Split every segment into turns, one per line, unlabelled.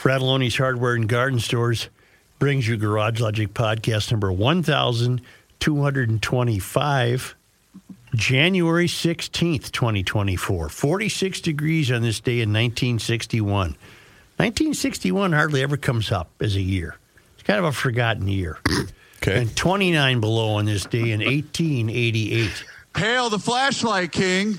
Fratallone's Hardware and Garden Stores brings you Garage Logic podcast number 1225, January 16th, 2024. 46 degrees on this day in 1961. 1961 hardly ever comes up as a year. It's kind of a forgotten year.
Okay.
And 29 below on this day in 1888.
Hail the flashlight king.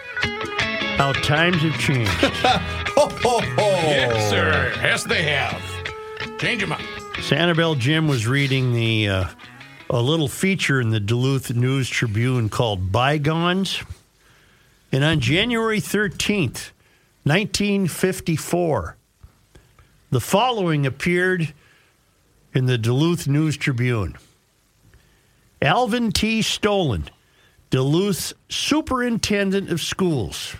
how times have changed.
Ho, ho, ho.
Yes, sir. Yes, they have. Change them up.
Sanibel Jim was reading the uh, a little feature in the Duluth News Tribune called Bygones. And on January 13th, 1954, the following appeared in the Duluth News Tribune. Alvin T. Stolen, Duluth's superintendent of schools,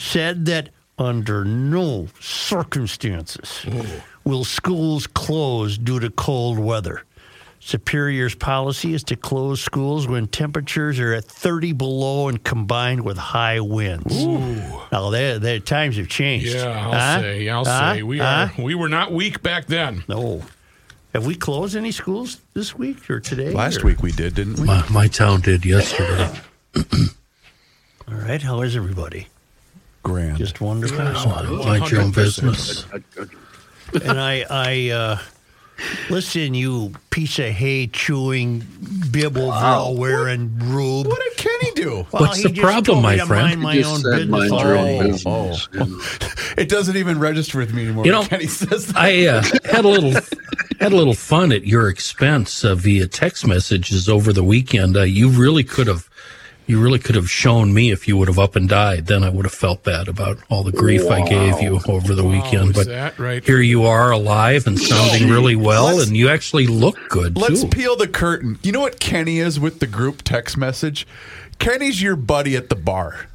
said that under no circumstances oh. will schools close due to cold weather. Superior's policy is to close schools when temperatures are at 30 below and combined with high winds. Now, their, their times have changed.
Yeah, I'll
Huh?
say. I'll
Huh?
say. We
Huh?
are. We were not weak back then.
No. Have we closed any schools this week or today?
Last
or-
week we did, didn't we?
My, my town did yesterday.
All right. How is everybody?
Grand.
Just wonderful.
Mind your own business.
and I, I uh, listen, you piece of hay chewing, bib overall wearing rube.
what did Kenny do?
Well,
What's the problem, my friend?
Mind my
You
own
said
business.
mind your own
Oh,
business.
Oh. It doesn't even register with me anymore.
You
when
know,
Kenny says that.
I uh, had a little had a little fun at your expense uh, via text messages over the weekend. Uh, you really could have you really could have shown me if you would have up and died. Then I would have felt bad about all the grief I gave you over the weekend. But
that right?
here you are, alive and sounding really well,
Let's-
and you actually look good
Let's
too.
peel the curtain. You know what Kenny is with the group text message? Kenny's your buddy at the bar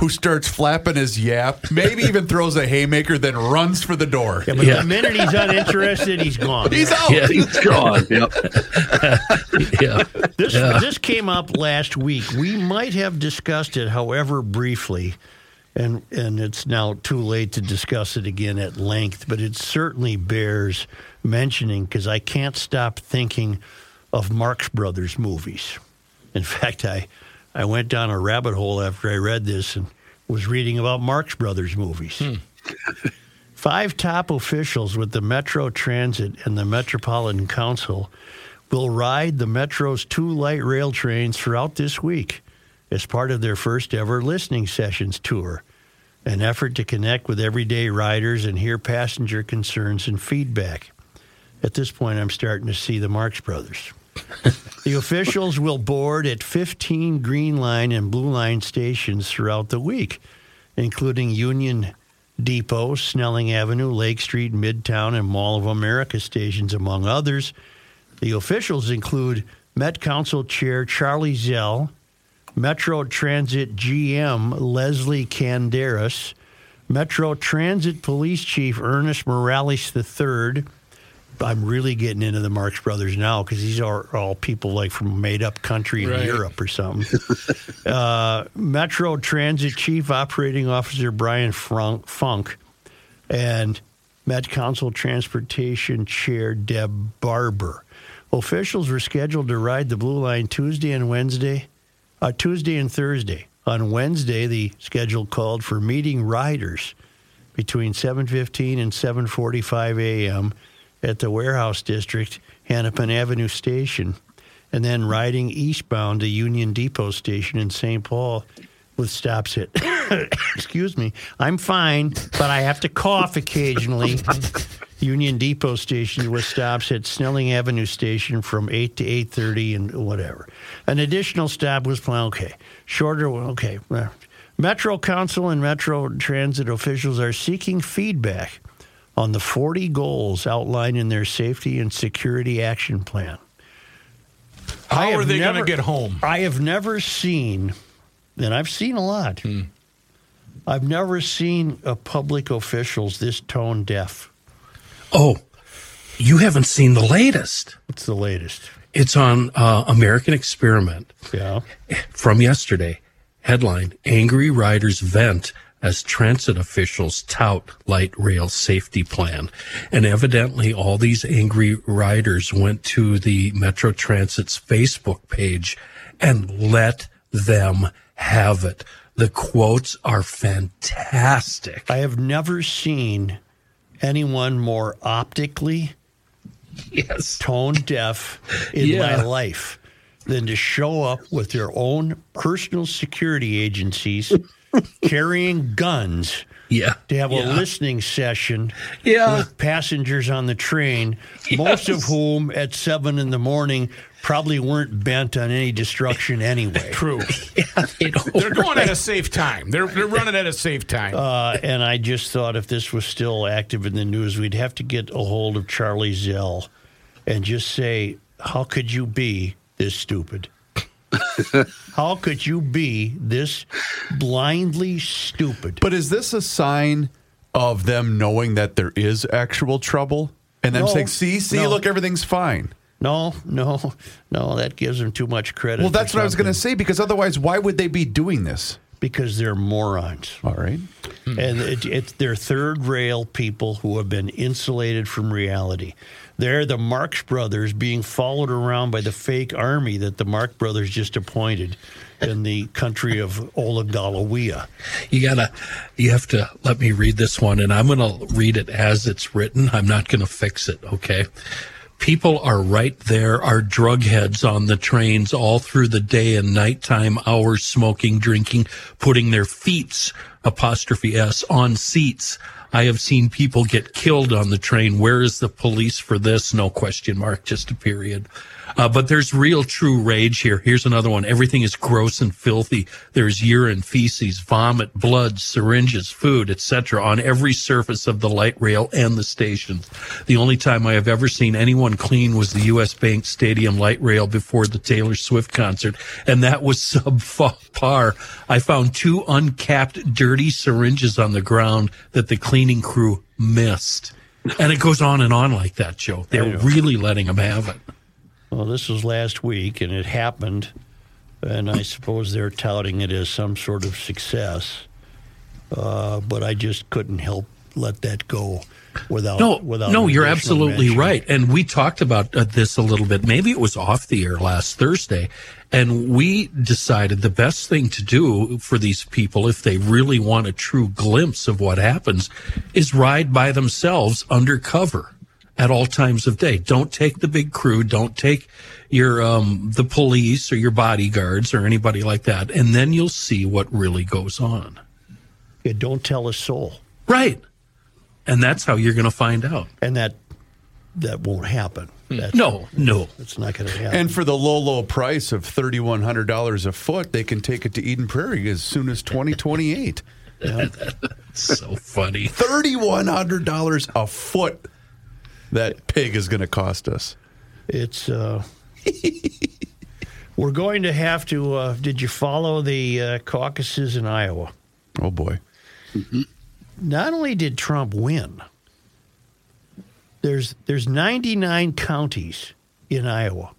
who starts flapping his yap, maybe even throws a haymaker, then runs for the door.
Yeah, but
Yeah.
the minute he's uninterested, he's gone.
He's out.
yeah,
It's gone. Yep.
yeah.
This
Yeah.
this came up last week. We might have discussed it, however briefly, and and it's now too late to discuss it again at length. But it certainly bears mentioning because I can't stop thinking of Marx Brothers movies. In fact, I I went down a rabbit hole after I read this and was reading about Marx Brothers movies. Hmm. Five top officials with the Metro Transit and the Metropolitan Council will ride the Metro's two light rail trains throughout this week as part of their first ever listening sessions tour, an effort to connect with everyday riders and hear passenger concerns and feedback. At this point, I'm starting to see the Marx Brothers. The officials will board at 15 Green Line and Blue Line stations throughout the week, including Union Depot, Snelling Avenue, Lake Street, Midtown, and Mall of America stations, among others. The officials include Met Council Chair Charlie Zelle, Metro Transit GM Lesley Kandaras, Metro Transit Police Chief Ernest Morales III. I'm really getting into the Marx Brothers now because these are all people like from a made up country in
Right.
Europe or something. uh, Metro Transit Chief Operating Officer Brian Funk, Funk and Met Council Transportation Chair Deb Barber. Officials were scheduled to ride the Blue Line Tuesday and Wednesday, uh, Tuesday and Thursday. On Wednesday, the schedule called for meeting riders between 7:15 and 7:45 a.m. at the warehouse district, Hennepin Avenue Station, and then riding eastbound to Union Depot Station in St. Paul with stops at excuse me i'm fine but i have to cough occasionally union depot station with stops at snelling avenue station from 8 to 8.30 and whatever an additional stop was planned okay shorter okay metro council and metro transit officials are seeking feedback on the 40 goals outlined in their safety and security action plan
How are they going to get home?
I have never seen, and I've seen a lot. I've never seen a public officials this tone deaf.
Oh, you haven't seen the latest.
What's the latest?
It's on uh, American Experiment
Yeah.
from yesterday. Headline Angry Riders Vent as Transit Officials Tout Light Rail Safety Plan. And evidently, all these angry riders went to the Metro Transit's Facebook page and let them have it. The quotes are fantastic.
I have never seen anyone more optically
Yes.
tone deaf in
Yeah.
my life than to show up with their own personal security agencies carrying guns
Yeah.
to have
Yeah.
a listening session
Yeah.
with passengers on the train, most of whom at seven in the morning probably weren't bent on any destruction anyway.
True.
they
they're going at a safe time. They're they're running at a safe time.
Uh, and I just thought if this was still active in the news, we'd have to get a hold of Charlie Zelle and just say, How could you be this stupid? How could you be this blindly stupid?
But is this a sign of them knowing that there is actual trouble and them
No.
saying, "See, see,
No.
look, everything's fine."
No, no, no, that gives them too much credit.
Well, that's what I was going to say because otherwise, why would they be doing this?
Because they're morons.
All right.
and it, it's they're third rail people who have been insulated from reality. They're the Marx brothers being followed around by the fake army that the Marx brothers just appointed in the country of Olagalawea.
you gotta you have to let me read this one and i'm gonna read it as it's written. I'm not gonna fix it okay? People are right there are drug heads on the trains all through the day and nighttime hours smoking drinking putting their feet apostrophe s on seats I have seen people get killed on the train. Where is the police for this? No question mark, just a period. Uh, but there's real true rage here. Here's another one. Everything is gross and filthy. There's urine, feces, vomit, blood, syringes, food, etc. on every surface of the light rail and the stations. The only time I have ever seen anyone clean was the U.S. Bank Stadium light rail before the Taylor Swift concert, and that was subpar. I found two uncapped dirty syringes on the ground that the cleaning crew missed. And it goes on and on like that, Joe. They're really letting them have it.
Well, this was last week, and it happened, and I suppose they're touting it as some sort of success. Uh, but I just couldn't help let that go without
No,
without
no, you're absolutely
mention.
right. And we talked about uh, this a little bit. Maybe it was off the air last Thursday. And we decided the best thing to do for these people, if they really want a true glimpse of what happens, is ride by themselves undercover at all times of day. Don't take the big crew. Don't take your um, the police or your bodyguards or anybody like that. And then you'll see what really goes on.
Yeah, don't tell a soul,
Right. And that's how you're going to find out.
and that that won't happen. That's,
No, no.
it's not going to happen.
And for the low, low price of thirty-one hundred dollars a foot, they can take it to Eden Prairie as soon as twenty twenty-eight.
That's So funny.
Thirty-one hundred dollars a foot. That pig is going to cost us.
It's uh, we're going to have to. Uh, did you follow the uh, caucuses in Iowa?
Oh boy.
Not only did Trump win, there's there's 99 counties in Iowa.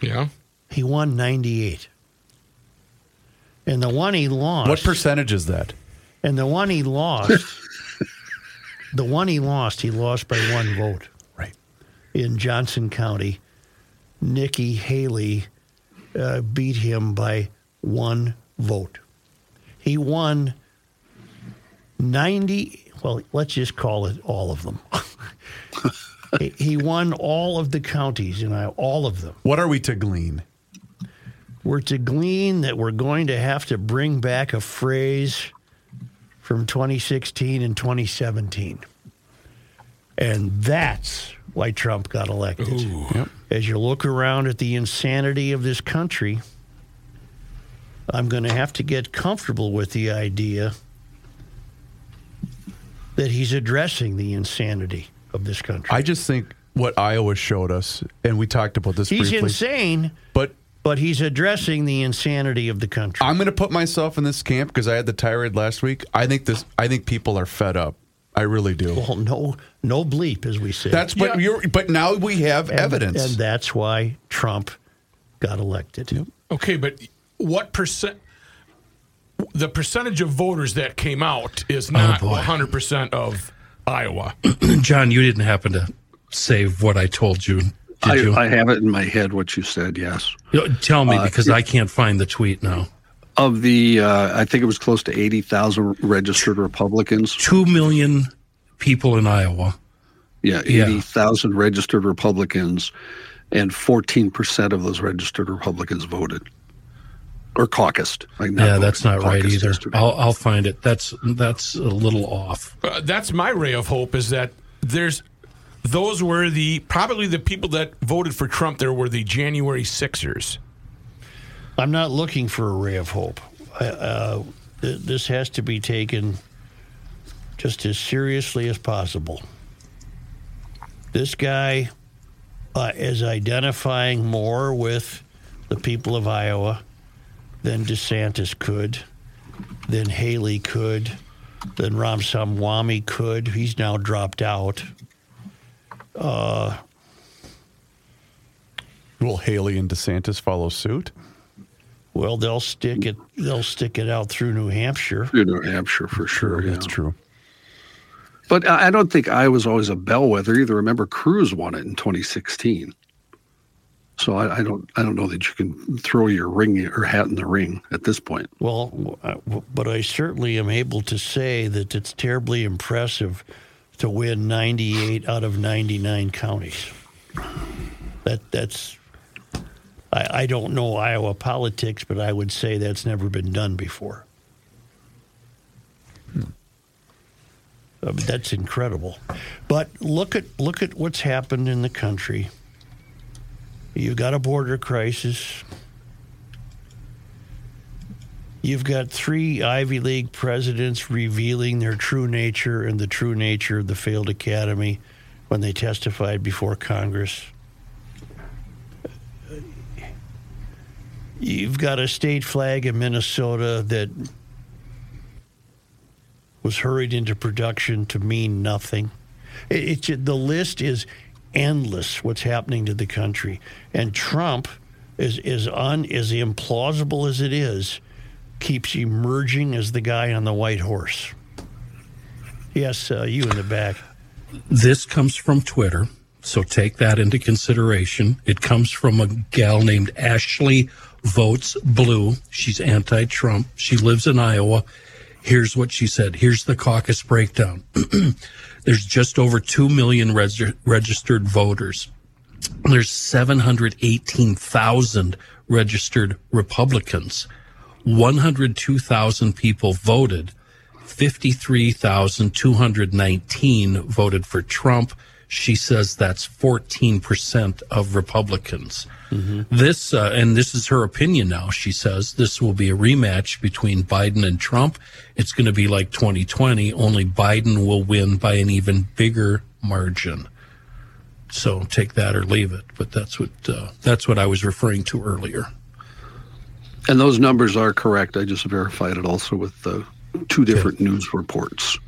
yeah.
He won 98, and the one he lost.
What percentage is that?
And the one he lost, the one he lost, he lost by one vote.
Right.
in Johnson County, Nikki Haley uh, beat him by one vote. He won 90, well, let's just call it all of them. he, won all of the counties, and I, all of them.
What are we to glean?
We're to glean that we're going to have to bring back a phrase from 2016 and 2017. And that's why Trump got elected. As you look around at the insanity of this country, I'm going to have to get comfortable with the idea that he's addressing the insanity of this country.
I just think what Iowa showed us, and we talked about this
he's
briefly,
insane,
but
but he's addressing the insanity of the country.
I'm going to put myself in this camp because I had the tirade last week. I think this. I think people are fed up. I really do.
well, no, no bleep, as we say.
That's what
Yeah.
you're. But now we have
And-
evidence.
and that's why Trump got elected.
Okay, but what percent? The percentage of voters that came out is oh, not
boy.
100% of Iowa.
John, you didn't happen to save what I told you, did
I,
you?
I have it in my head what you said. Yes.
Tell me
Uh,
because I can't find the tweet now.
Of the, uh, I think it was close to eighty thousand registered Republicans.
Two million people in Iowa.
Yeah,
Yeah.
eighty thousand registered Republicans, and fourteen percent of those registered Republicans voted or caucused. Like
Yeah,
voted,
that's not right either. I'll, I'll find it. That's that's a little off.
Uh, that's my ray of hope is that there's those were the probably the people that voted for Trump there were the January Sixers.
I'm not looking for a ray of hope. Uh, this has to be taken just as seriously as possible. This guy uh, is identifying more with the people of Iowa than DeSantis could, than Haley could, than Ramaswamy could. He's now dropped out.
Will Haley and DeSantis follow suit?
Well, they'll stick it. They'll stick it out through New Hampshire.
in New Hampshire for sure. yeah.
That's true.
But I I don't think Iowa's always a bellwether either. Remember, Cruz won it in 2016. So I, I don't, I don't know that you can throw your ring or hat in the ring at this point.
Well, w- uh, but I certainly am able to say that it's terribly impressive to win 98 out of 99 counties. That that's. I, I don't know Iowa politics, but I would say that's never been done before. Uh, but that's incredible. But look at look at what's happened in the country. You've got a border crisis. You've got three Ivy League presidents revealing their true nature and the true nature of the failed academy when they testified before Congress. You've got a state flag in Minnesota that was hurried into production to mean nothing. It, it, the list is endless. What's happening to the country, and Trump is is un as implausible as it is, keeps emerging as the guy on the white horse. Yes, uh, you in the back.
This comes from Twitter, so take that into consideration. It comes from a gal named Ashley Votes Blue. She's anti Trump. She lives in Iowa. Here's what she said. Here's the caucus breakdown. There's just over 2 million reg- registered voters. There's 718,000 registered Republicans. 102,000 people voted. 53,219 voted for Trump. She says that's 14% of Republicans. This, uh, and this is her opinion now. She says this will be a rematch between Biden and Trump. It's going to be like 2020, only Biden will win by an even bigger margin. So take that or leave it. But that's what, uh, that's what I was referring to earlier.
And those numbers are correct. I just verified it also with uh, two different news reports.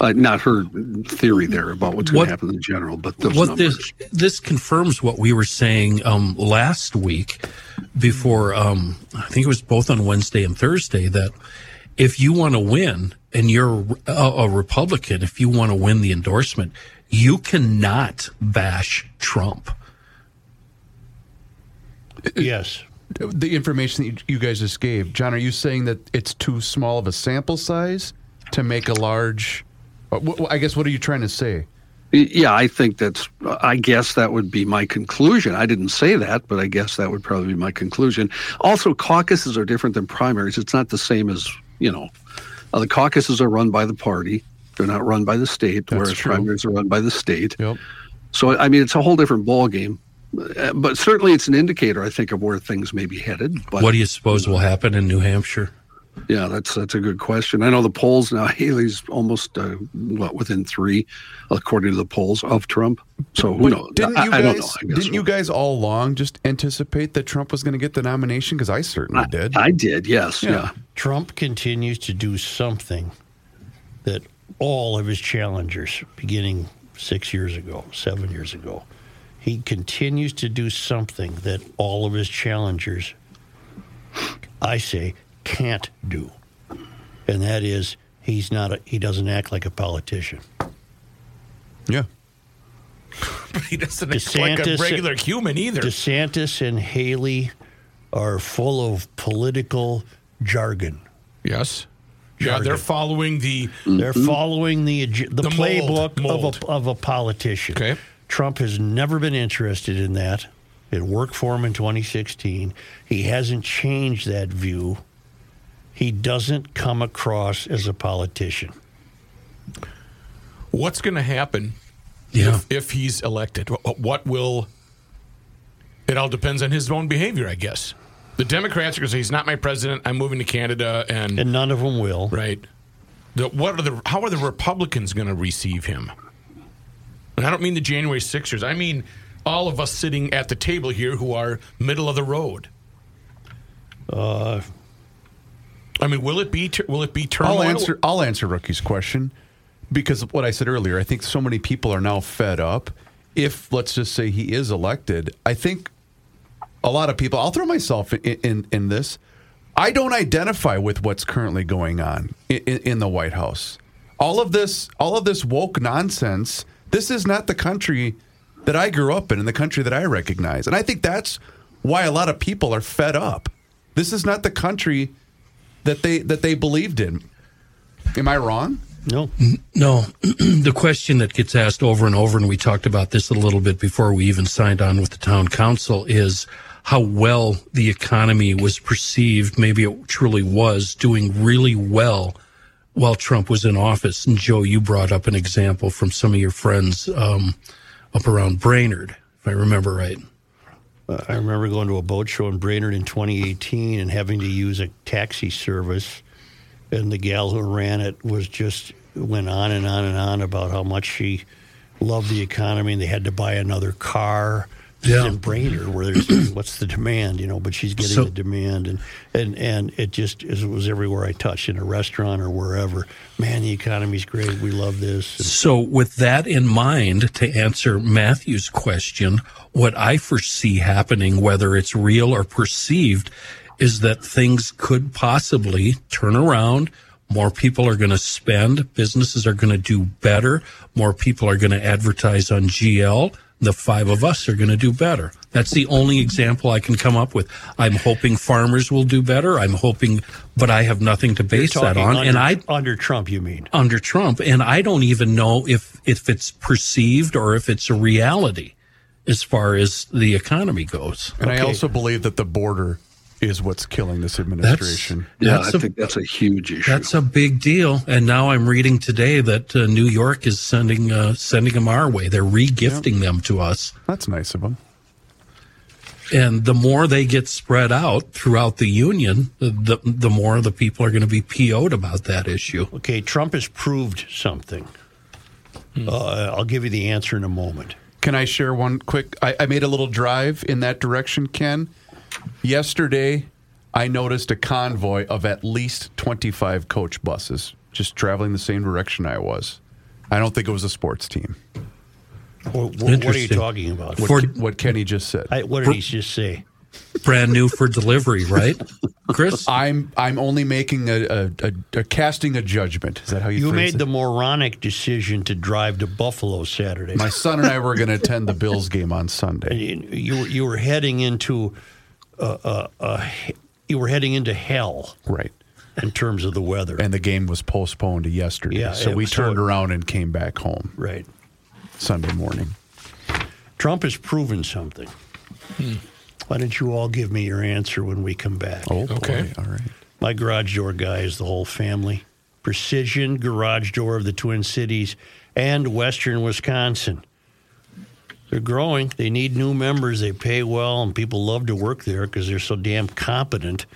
Uh, not her theory there about what's going to happen in general, but those
what
numbers.
this this confirms what we were saying um, last week before um, I think it was both on Wednesday and Thursday that if you want to win and you're a, a Republican, if you want to win the endorsement, you cannot bash Trump.
Yes.
The information that you guys just gave, John, are you saying that it's too small of a sample size to make a large Uh, I guess what are you trying to say?
Yeah, I think that's. I guess that would be my conclusion. I didn't say that, but I guess that would probably be my conclusion. Also, caucuses are different than primaries. It's not the same as you know. Uh, the caucuses are run by the party. They're not run by the state,
That's
whereas
true.
primaries are run by the state.
Yep.
So I mean, it's a whole different ballgame. Uh, But certainly, it's an indicator, I think, of where things may be headed. But
What do you suppose will happen in New Hampshire?
yeah, that's that's a good question. I know the polls now. Haley's almost uh, what within three, according to the polls of Trump. So who
But
knows?
Didn't
I,
you
I
guys?
don't know. I guess
didn't you guys all along just anticipate that Trump was going to get the nomination? Because I certainly did.
I did. Yes.
Yeah.
Yeah.
Trump continues to do something that all of his challengers, beginning six years ago, seven years ago, he continues to do something that all of his challengers, I say, can't do. And that is, he's not a, he doesn't act like a politician.
yeah.
But he doesn't act like a regular human either.
DeSantis and Haley are full of political jargon.
yes. Yeah, they're following the
They're following the the,
The
playbook
mold. Mold.
of a of a politician.
Okay.
Trump has never been interested in that. It worked for him in 2016. He hasn't changed that view. He doesn't come across as a politician.
what's going to happen
Yeah.
if, if he's elected. What will? It all depends on his own behavior, I guess. The Democrats are going to say he's not my president. I'm moving to Canada, and,
And none of them will.
right. The, what are the? How are the Republicans going to receive him? And I don't mean the January Sixers. I mean all of us sitting at the table here who are middle of the road. Uh, I mean, will it be? tur- Will it be turmoil?
I'll answer. I'll answer Rookie's question because what I said earlier. I think so many people are now fed up. If let's just say he is elected, I think a lot of people. I'll throw myself in in, in this. I don't identify with what's currently going on in, in the White House. All of this, all of this woke nonsense. This is not the country that I grew up in, and the country that I recognize. And I think that's why a lot of people are fed up. This is not the country that they that they believed in. Am I wrong?
No.
No, the question that gets asked over and over, and we talked about this a little bit before we even signed on with the town council, is how well the economy was perceived. Maybe it truly was doing really well while Trump was in office. And Joe, you brought up an example from some of your friends um, up around Brainerd, if I remember right.
Uh, I remember going to a boat show in Brainerd in 2018 and having to use a taxi service, and the gal who ran it was just went on and on and on about how much she loved the economy and they had to buy another car.
Yeah.
in Brainerd, where there's what's the demand, you know? But she's getting
So-
the demand, and and and it just it was everywhere I touched in a restaurant or wherever. Man, the economy's great. We love this. And
So, with that in mind, to answer Matthew's question, what I foresee happening, whether it's real or perceived, is that things could possibly turn around. More people are going to spend. Businesses are going to do better. More people are going to advertise on GL. The five of us are going to do better. That's the only example I can come up with. I'm hoping farmers will do better. I'm hoping, but I have nothing to base that on.
under,
and I
under Trump, you mean?
under Trump, and I don't even know if if it's perceived or if it's a reality as far as the economy goes.
And I also believe that the border is what's killing this administration.
Yeah,
that's
I
a,
think that's a huge issue.
that's a big deal. And now I'm reading today that uh, New York is sending uh, sending them our way. They're regifting them to us,
That's nice of them.
and the more they get spread out throughout the union, the the more the people are going to be PO'd about that issue.
Okay, Trump has proved something. Uh, I'll give you the answer in a moment.
Can I share one quick? I, I made a little drive in that direction, Ken. Yesterday, I noticed a convoy of at least 25 coach buses just traveling the same direction I was. I don't think it was a sports team.
Wh- wh- what are you talking about?
What,
For-
what Kenny just said.
I, what did he just say?
Brand new for delivery, right, Chris?
I'm I'm only making a, a, a, a casting a judgment. Is that how you?
You
phrase
made the moronic decision to drive to Buffalo Saturday.
My son and I were going to attend the Bills game on
And
Sunday.
you, you you were heading into uh, uh, uh, you were heading into hell.
Right.
in terms of the weather.
And the game was postponed to yesterday.
Yeah,
so we turned
so-
around and came back home
right.
Sunday morning.
Trump has proven something. Why don't you all give me your answer when we come back?
Oh, boy.
Okay.
All right.
My garage door guy is the whole family. Precision Garage Door of the Twin Cities and Western Wisconsin. They're growing. They need new members. They pay well, and people love to work there because they're so damn competent.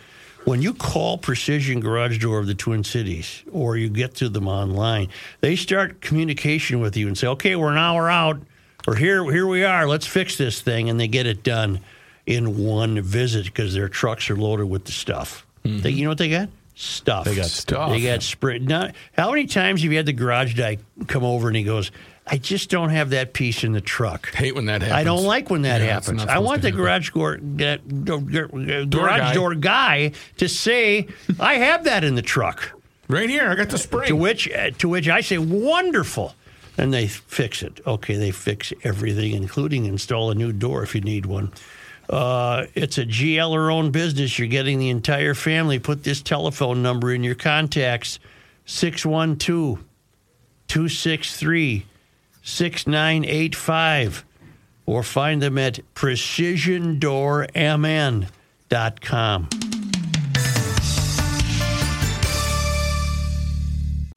When you call Precision Garage Door of the Twin Cities or you get to them online, they start communication with you and say, okay, we're an hour out, or here, here we are, let's fix this thing. And they get it done in one visit because their trucks are loaded with the stuff. Mm-hmm. They, you know what they got? Stuff.
They got
stuff.
They got spray. Not, how many times have you had the garage guy come over and he goes, I just don't have that piece in the truck.
Hate when that happens.
I don't like when that
Yeah,
happens. I want the garage door, that, door, garage
guy.
door guy to say, "I have that in the truck."
Right here, I got the spring.
To which, uh, to which I say, "Wonderful," and they fix it. Okay, they fix everything, including install a new door if you need one. Uh, it's a GL or own business. You're getting the entire family. Put this telephone number in your contacts 612 263 6985 or find them at precisiondoormn.com.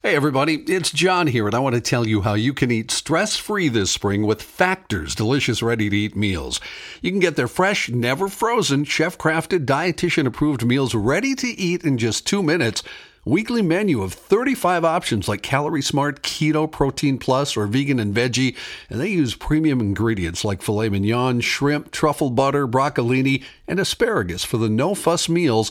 Hey everybody, it's John here, and I want to tell you how you can eat stress free this spring with Factor's delicious ready to eat meals. You can get their fresh, never frozen, chef crafted, dietitian approved meals ready to eat in just two minutes. Weekly menu of 35 options like Calorie Smart, Keto, Protein Plus, or Vegan and Veggie, and they use premium ingredients like filet mignon, shrimp, truffle butter, broccolini, and asparagus for the no fuss meals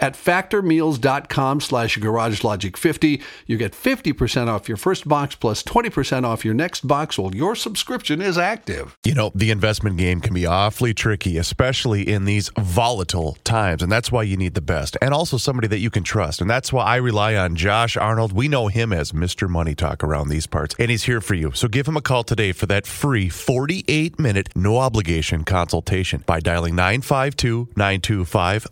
at factormeals.com slash garagelogic50. You get 50% off your first box plus 20% off your next box while your subscription is active.
You know, the investment game can be awfully tricky, especially in these volatile times. And that's why you need the best and also somebody that you can trust. And that's why I rely on Josh Arnold. We know him as Mr. Money Talk around these parts, and he's here for you. So give him a call today for that free 48 minute, no obligation consultation by dialing 952 925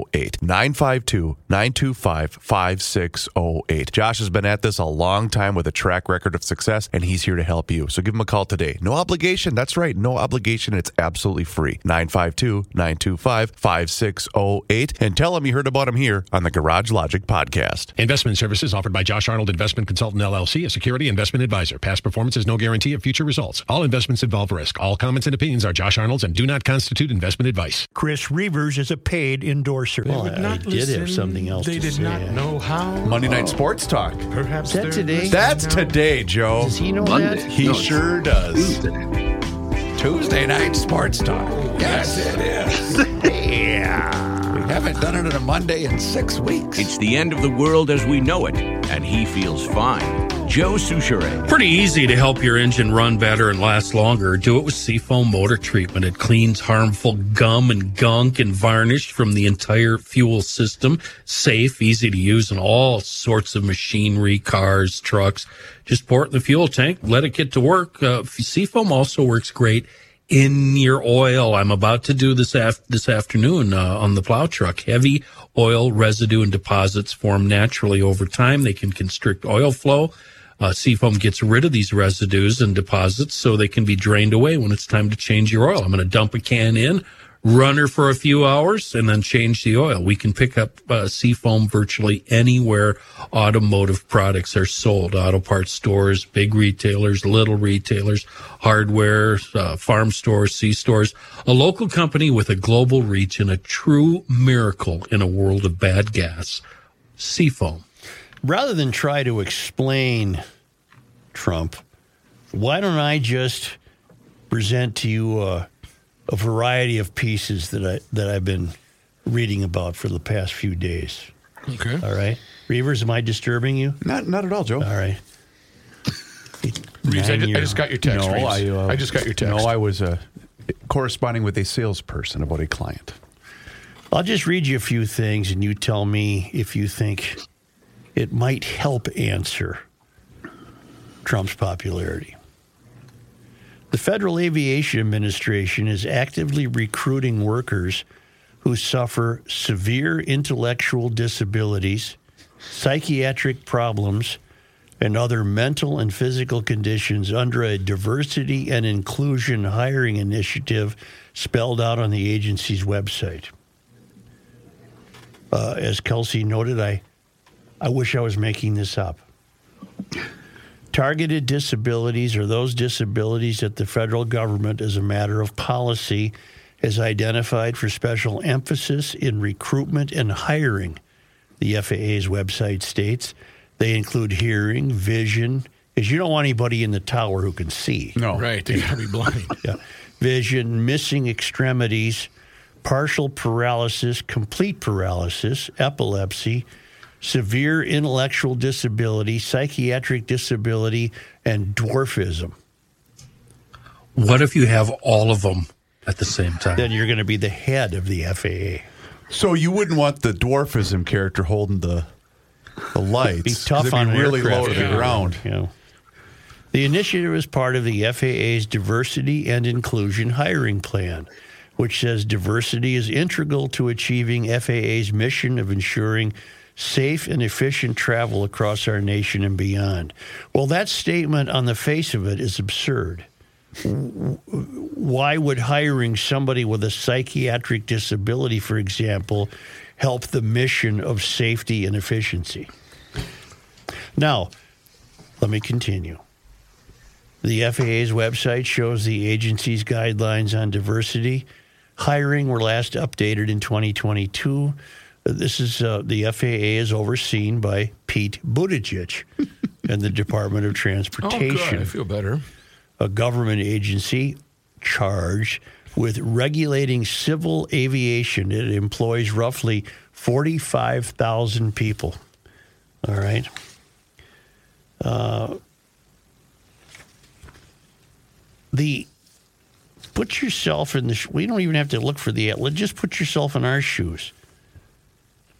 5608. 952 925 5608. Josh has been at this a long time with a track record of success, and he's here to help you. So give him a call today. No obligation. That's right. No obligation. It's absolutely free. 952 925 5608. And tell him you heard about him here on the Garage Logic podcast.
Investment services offered by Josh Arnold Investment Consultant LLC, a security investment advisor. Past performance is no guarantee of future results. All investments involve risk. All comments and opinions are Josh Arnold's and do not constitute investment advice.
Chris Reavers is a paid endorser.
They
Well,
would
I
not
did have something else
They
to
did
say.
not know how.
Monday Night Sports Talk.
Perhaps
Is that today?
That's
now.
today, Joe.
Does he know
Monday.
that?
He
No,
sure does.
Tuesday.
Tuesday night sports talk.
Yes, it is.
yeah. We haven't done it on a Monday in six weeks.
It's the end of the world as we know it, and he feels fine. Joe Soucheray.
Pretty easy to help your engine run better and last longer. Do it with Seafoam Motor Treatment. It cleans harmful gum and gunk and varnish from the entire fuel system. Safe, easy to use in all sorts of machinery, cars, trucks. Just pour it in the fuel tank, let it get to work. Uh, Seafoam also works great in your oil. I'm about to do this af- this afternoon uh, on the plow truck. Heavy oil residue and deposits form naturally over time. They can constrict oil flow. Uh, Seafoam gets rid of these residues and deposits so they can be drained away when it's time to change your oil. I'm going to dump a can in, run her for a few hours, and then change the oil. We can pick up uh, Seafoam virtually anywhere automotive products are sold. Auto parts stores, big retailers, little retailers, hardware, uh, farm stores, C stores. A local company with a global reach and a true miracle in a world of bad gas. Seafoam.
Rather than try to explain Trump, why don't I just present to you a, a variety of pieces that I that I've been reading about for the past few days?
Okay.
All right, Reavers, am I disturbing you?
Not, not at all, Joe.
All right.
Reeves, I, ju- I just got your text.
no, I, uh,
I just got your text.
No, I was uh, corresponding with a salesperson about a client.
I'll just read you a few things and you tell me if you think it might help answer Trump's popularity. The Federal Aviation Administration is actively recruiting workers who suffer severe intellectual disabilities, psychiatric problems, and other mental and physical conditions under a diversity and inclusion hiring initiative spelled out on the agency's website. Uh, as Kelsey noted, I, I wish I was making this up. Targeted disabilities are those disabilities that the federal government, as a matter of policy, has identified for special emphasis in recruitment and hiring. The FAA's website states they include hearing, vision, because you don't want anybody in the tower who can see.
No,
right, they gotta be blind.
Yeah. Vision, missing extremities, partial paralysis, complete paralysis, epilepsy, severe intellectual disability, psychiatric disability, and dwarfism.
What if you have all of them at the same time?
Then you're going to be the head of the FAA.
So you wouldn't want the dwarfism character holding the the lights.
Be tough
They'd
on
be really
aircraft
low to the
carrier,
ground.
You know. The initiative is part of the FAA's diversity and inclusion hiring plan, which says diversity is integral to achieving FAA's mission of ensuring safe and efficient travel across our nation and beyond. Well, that statement on the face of it is absurd. Why would hiring somebody with a psychiatric disability, for example, help the mission of safety and efficiency? Now, let me continue. The FAA's website shows the agency's guidelines on diversity. Hiring were last updated in 2022. This is uh, the FAA is overseen by Pete Buttigieg and the Department of
Oh,
Transportation
good. I feel better.
a government agency charged with regulating civil aviation. It employs roughly 45,000 people. All right. Uh, the put yourself in the we don't even have to look for the just put yourself in our shoes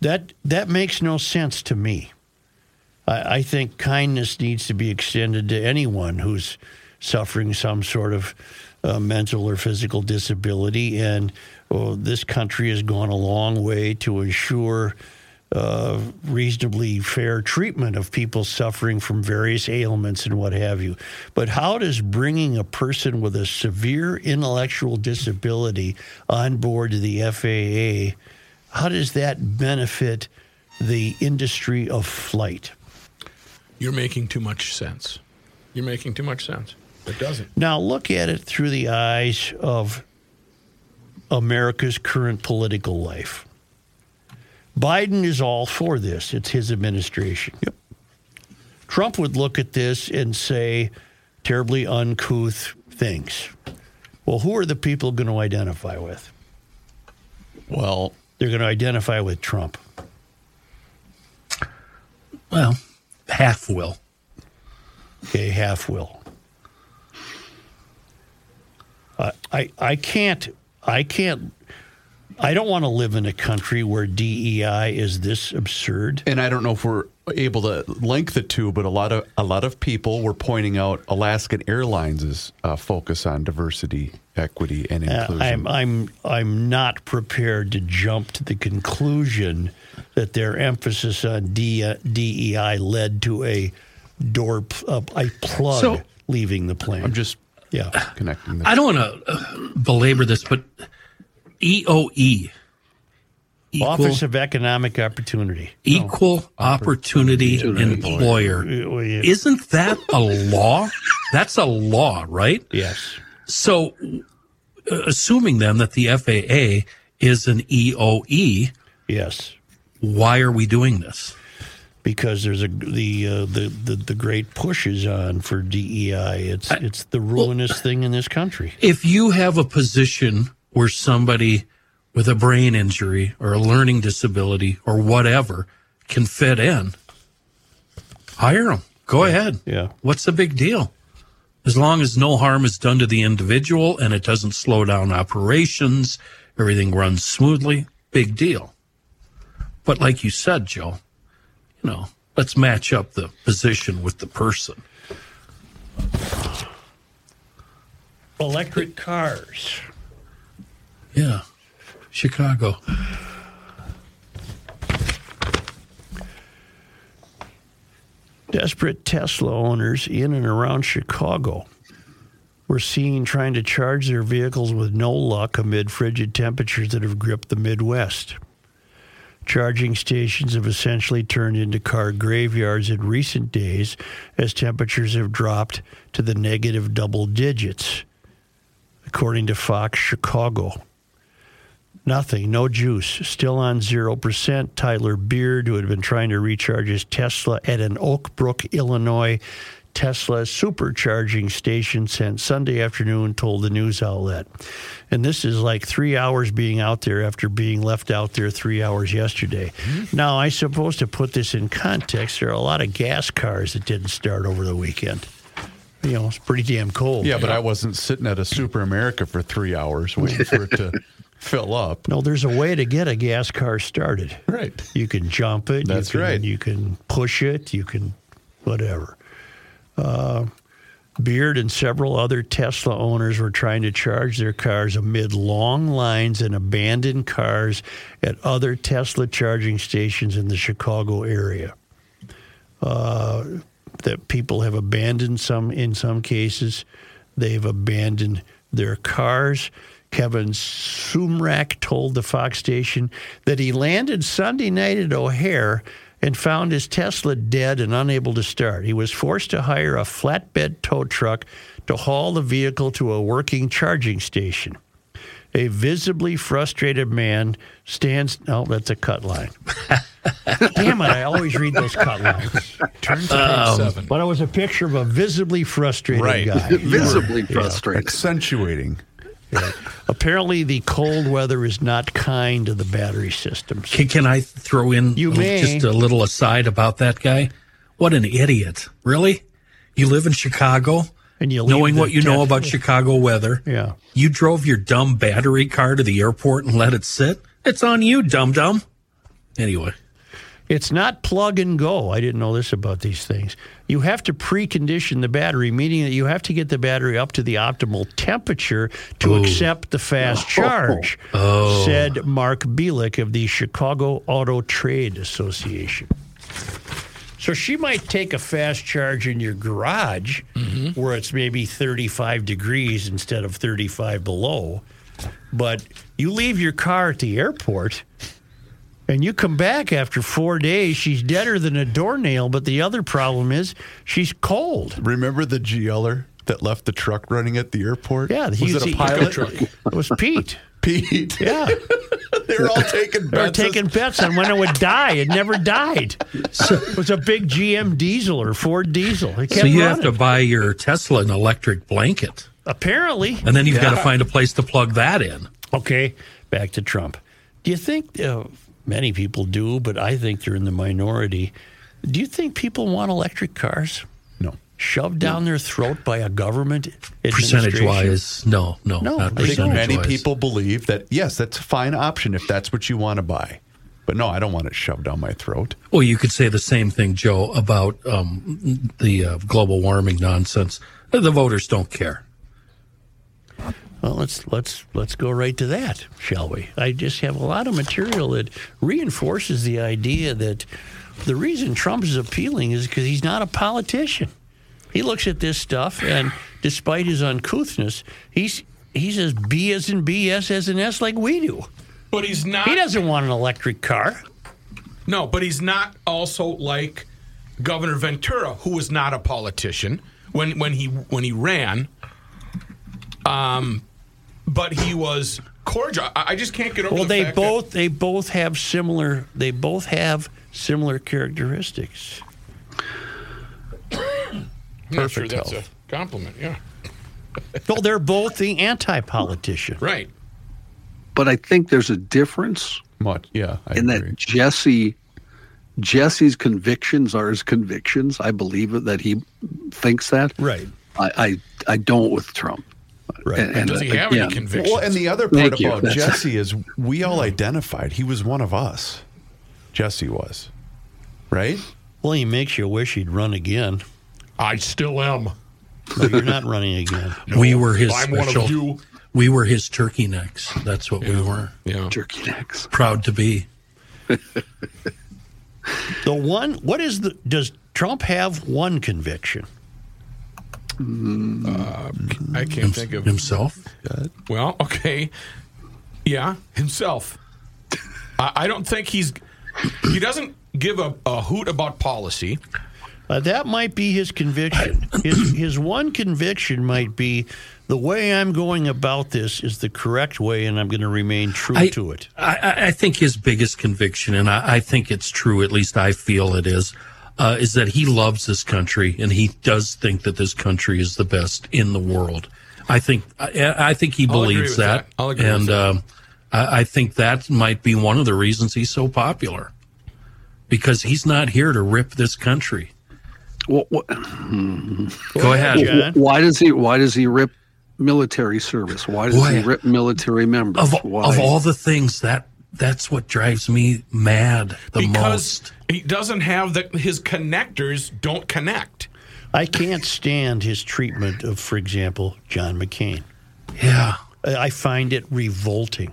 that that makes no sense to me I, I think kindness needs to be extended to anyone who's suffering some sort of uh, mental or physical disability. And oh, this country has gone a long way to ensure uh, reasonably fair treatment of people suffering from various ailments and what have you. But how does bringing a person with a severe intellectual disability on board the FAA, how does that benefit the industry of flight?
You're making too much sense. You're making too much sense. It doesn't.
Now look at it through the eyes of America's current political life. Biden is all for this. It's his administration. Yep. Trump would look at this and say terribly uncouth things. Well, who are the people going to identify with?
Well,
They're going to identify with Trump.
Well, half will.
Okay, half will. I, I I can't I can't I don't want to live in a country where DEI is this absurd.
and I don't know if we're able to link the two, but a lot of a lot of people were pointing out Alaskan Airlines' uh, focus on diversity, equity, and
Uh,
inclusion.
I'm I'm I'm not prepared to jump to the conclusion that their emphasis on D, DEI led to a door p- a, a plug
So-
leaving the plane.
I'm just
yeah.
connecting. The
I don't want to belabor this, but E EOE, equal,
Office of Economic Opportunity.
equal opportunity, employer,
Uh, yeah.
isn't that a law? That's a law, right?
Yes.
So, uh, assuming then that the FAA is an EOE,
Yes.
why are we doing this?
because there's a the uh, the, the the great push is on for DEI. It's it's the ruinous thing in this country.
If you have a position where somebody with a brain injury or a learning disability or whatever can fit in, hire them. Go ahead.
Yeah.
What's the big deal? As long as no harm is done to the individual and it doesn't slow down operations, everything runs smoothly, big deal. But like you said, Joe, you know, let's match up the position with the person.
Electric cars.
Yeah. Chicago.
Desperate Tesla owners in and around Chicago were seen trying to charge their vehicles with no luck amid frigid temperatures that have gripped the Midwest. Charging stations have essentially turned into car graveyards in recent days as temperatures have dropped to the negative double digits, according to Fox Chicago. Nothing, no juice. Still on 0%. Tyler Beard, who had been trying to recharge his Tesla at an Oak Brook, Illinois Tesla supercharging station since Sunday afternoon, told the news outlet. And this is like three hours being out there after being left out there three hours yesterday. Mm-hmm. Now, I suppose to put this in context, there are a lot of gas cars that didn't start over the weekend. You know, it's pretty damn cold.
Yeah, but I wasn't sitting at a Super America for three hours waiting for it to fill up.
No, there's a way to get a gas car started.
Right.
You can jump it.
That's
you can,
right.
You can push it. You can whatever. Uh, Beard and several other Tesla owners were trying to charge their cars amid long lines and abandoned cars at other Tesla charging stations in the Chicago area. Uh, that people have abandoned some in some cases. They've abandoned their cars. Kevin Sumrak told the Fox station that he landed Sunday night at O'Hare and found his Tesla dead and unable to start. He was forced to hire a flatbed tow truck to haul the vehicle to a working charging station. A visibly frustrated man stands. Oh, that's a cut line. Damn it! I always read those cut lines.
Turn to page um, seven.
But it was a picture of a visibly frustrated
Right.
guy.
Visibly frustrated.
Accentuating.
Apparently, the cold weather is not kind to the battery systems.
Can, can I throw in
You may.
just a little aside about that guy? What an idiot. Really? You live in Chicago,
And you
knowing what you know about Chicago weather.
Yeah.
You drove your dumb battery car to the airport and let it sit. It's on you, dum dum. Anyway,
It's not plug and go. I didn't know this about these things. You have to precondition the battery, meaning that you have to get the battery up to the optimal temperature to accept the fast oh. charge, oh. said Mark Bilek of the Chicago Auto Trade Association. So she might take a fast charge in your garage mm-hmm. where it's maybe 35 degrees instead of 35 below. But you leave your car at the airport and you come back after four days, she's deader than a doornail. But the other problem is she's cold.
Remember the GLer that left the truck running at the airport?
Yeah,
was it a
he-
pilot
It was Pete.
Pete.
Yeah,
they were all taking
they were taking bets on when it would die. It never died. it was a big GM diesel or Ford diesel. It kept
so you have to buy your Tesla an electric blanket,
Apparently,
and then you've got to find a place to plug that in.
Okay, back to Trump. Do you think uh, many people do, but I think they're in the minority? Do you think people want electric cars
No.
shoved down their throat by a government
Percentage wise, no, no,
No,
not
I think
many people believe that, yes, that's a fine option if that's what you want to buy. But no, I don't want it shoved down my throat.
Well, you could say the same thing, Joe, about um, the uh, global warming nonsense. The voters don't care.
Well, let's let's let's go right to that, shall we? I just have a lot of material that reinforces the idea that the reason Trump is appealing is because he's not a politician. He looks at this stuff, and despite his uncouthness, he's he says B as in B, S as in S, like we do.
But he's not.
He doesn't want an electric car.
No, but he's not also like Governor Ventura, who was not a politician when when he when he ran. Um, but he was cordial. I, I just can't get over.
Well,
the
they
fact
both they both have similar they both have similar characteristics.
That, I'm not sure
perfect
that's
health.
a compliment. Yeah,
Well, they're both the anti-politician.
right.
But I think there's a difference
Much, yeah, I
in
agree.
that Jesse Jesse's convictions are his convictions. I believe it that he thinks that.
Right.
I, I I don't with Trump.
Right.
And,
Does he
uh,
have
yeah.
any convictions?
Well, and the other part
Thank
about Jesse is we all identified he was one of us. Jesse was, right?
Well, he makes you wish he'd run again.
I still am.
No, you're not running again.
we were his
I'm one of you.
We were his turkey necks. That's what we were.
Yeah.
Jerky necks.
Proud to be.
The one, what is the, does Trump have one conviction?
I can't think of.
himself.
Well, okay. Yeah, himself. I, I don't think he's. He doesn't give a, a hoot about policy.
Uh, that might be his conviction. His, his one conviction might be the way I'm going about this is the correct way, and I'm going to remain true
I-
to it.
I- I, I think his biggest conviction, and I, I think it's true, at least I feel it is, uh, is that he loves this country and he does think that this country is the best in the world. I think I, I think he
I'll agree
believes
with
that,
that. I'll agree with
and
that.
um, I, I think that might be one of the reasons he's so popular because he's not here to rip this country.
Well, what,
Go ahead.
John.
why does he why does he rip military service? Why does he rip military members?
Of, of all the things that that's what drives me mad the
because
most.
He doesn't have the his connectors don't connect.
I can't stand his treatment of, for example, John McCain.
Yeah.
I I find it revolting.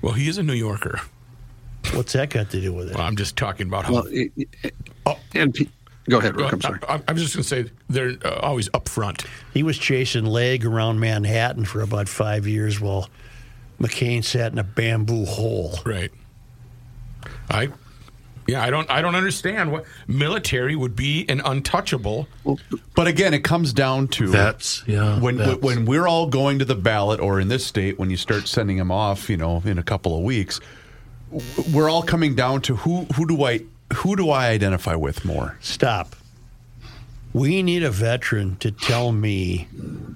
Well, he is a New Yorker.
What's that got to do with it?
Well, I'm just talking about how.
well, it, it- and pe- go ahead, Rick. I'm sorry.
I, I was just going to say they're uh, always up front.
He was chasing leg around Manhattan for about five years while McCain sat in a bamboo hole.
Right. I. Yeah, I don't. I don't understand what military would be an untouchable.
But again, it comes down to
That's yeah.
when
that's-
when we're all going to the ballot, or in this state, when you start sending them off, you know, in a couple of weeks, we're all coming down to who who do I who do I identify with more?
Stop. We need a veteran to tell me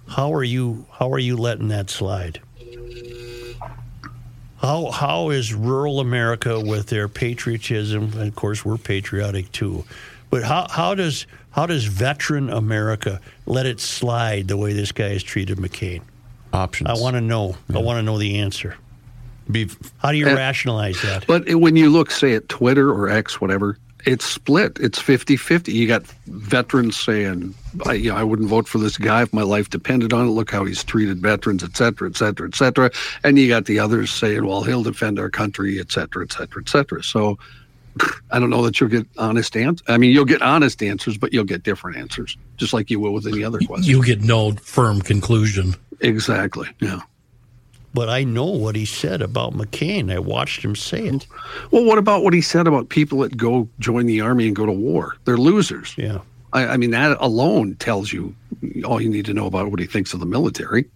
how are you how are you letting that slide? How how is rural America with their patriotism? And of course, we're patriotic too. But how how does how does veteran America let it slide the way this guy has treated McCain?
Options.
I want to know. I want to know the answer.
be
How do you
Uh,
rationalize that?
But when you look, say, at Twitter or X, whatever, it's split. It's 50 50. You got veterans saying, I, you know, I wouldn't vote for this guy if my life depended on it. Look how he's treated veterans, et cetera, et cetera, et cetera. And you got the others saying, well, he'll defend our country, et cetera, et cetera, et cetera. So I don't know that you'll get honest answers. I mean, you'll get honest answers, but you'll get different answers, just like you will with any other question.
you get no firm conclusion.
exactly. Yeah.
But I know what he said about McCain. I watched him say it.
Well, what about what he said about people that go join the army and go to war? They're losers.
Yeah.
I, I mean, that alone tells you all you need to know about what he thinks of the military.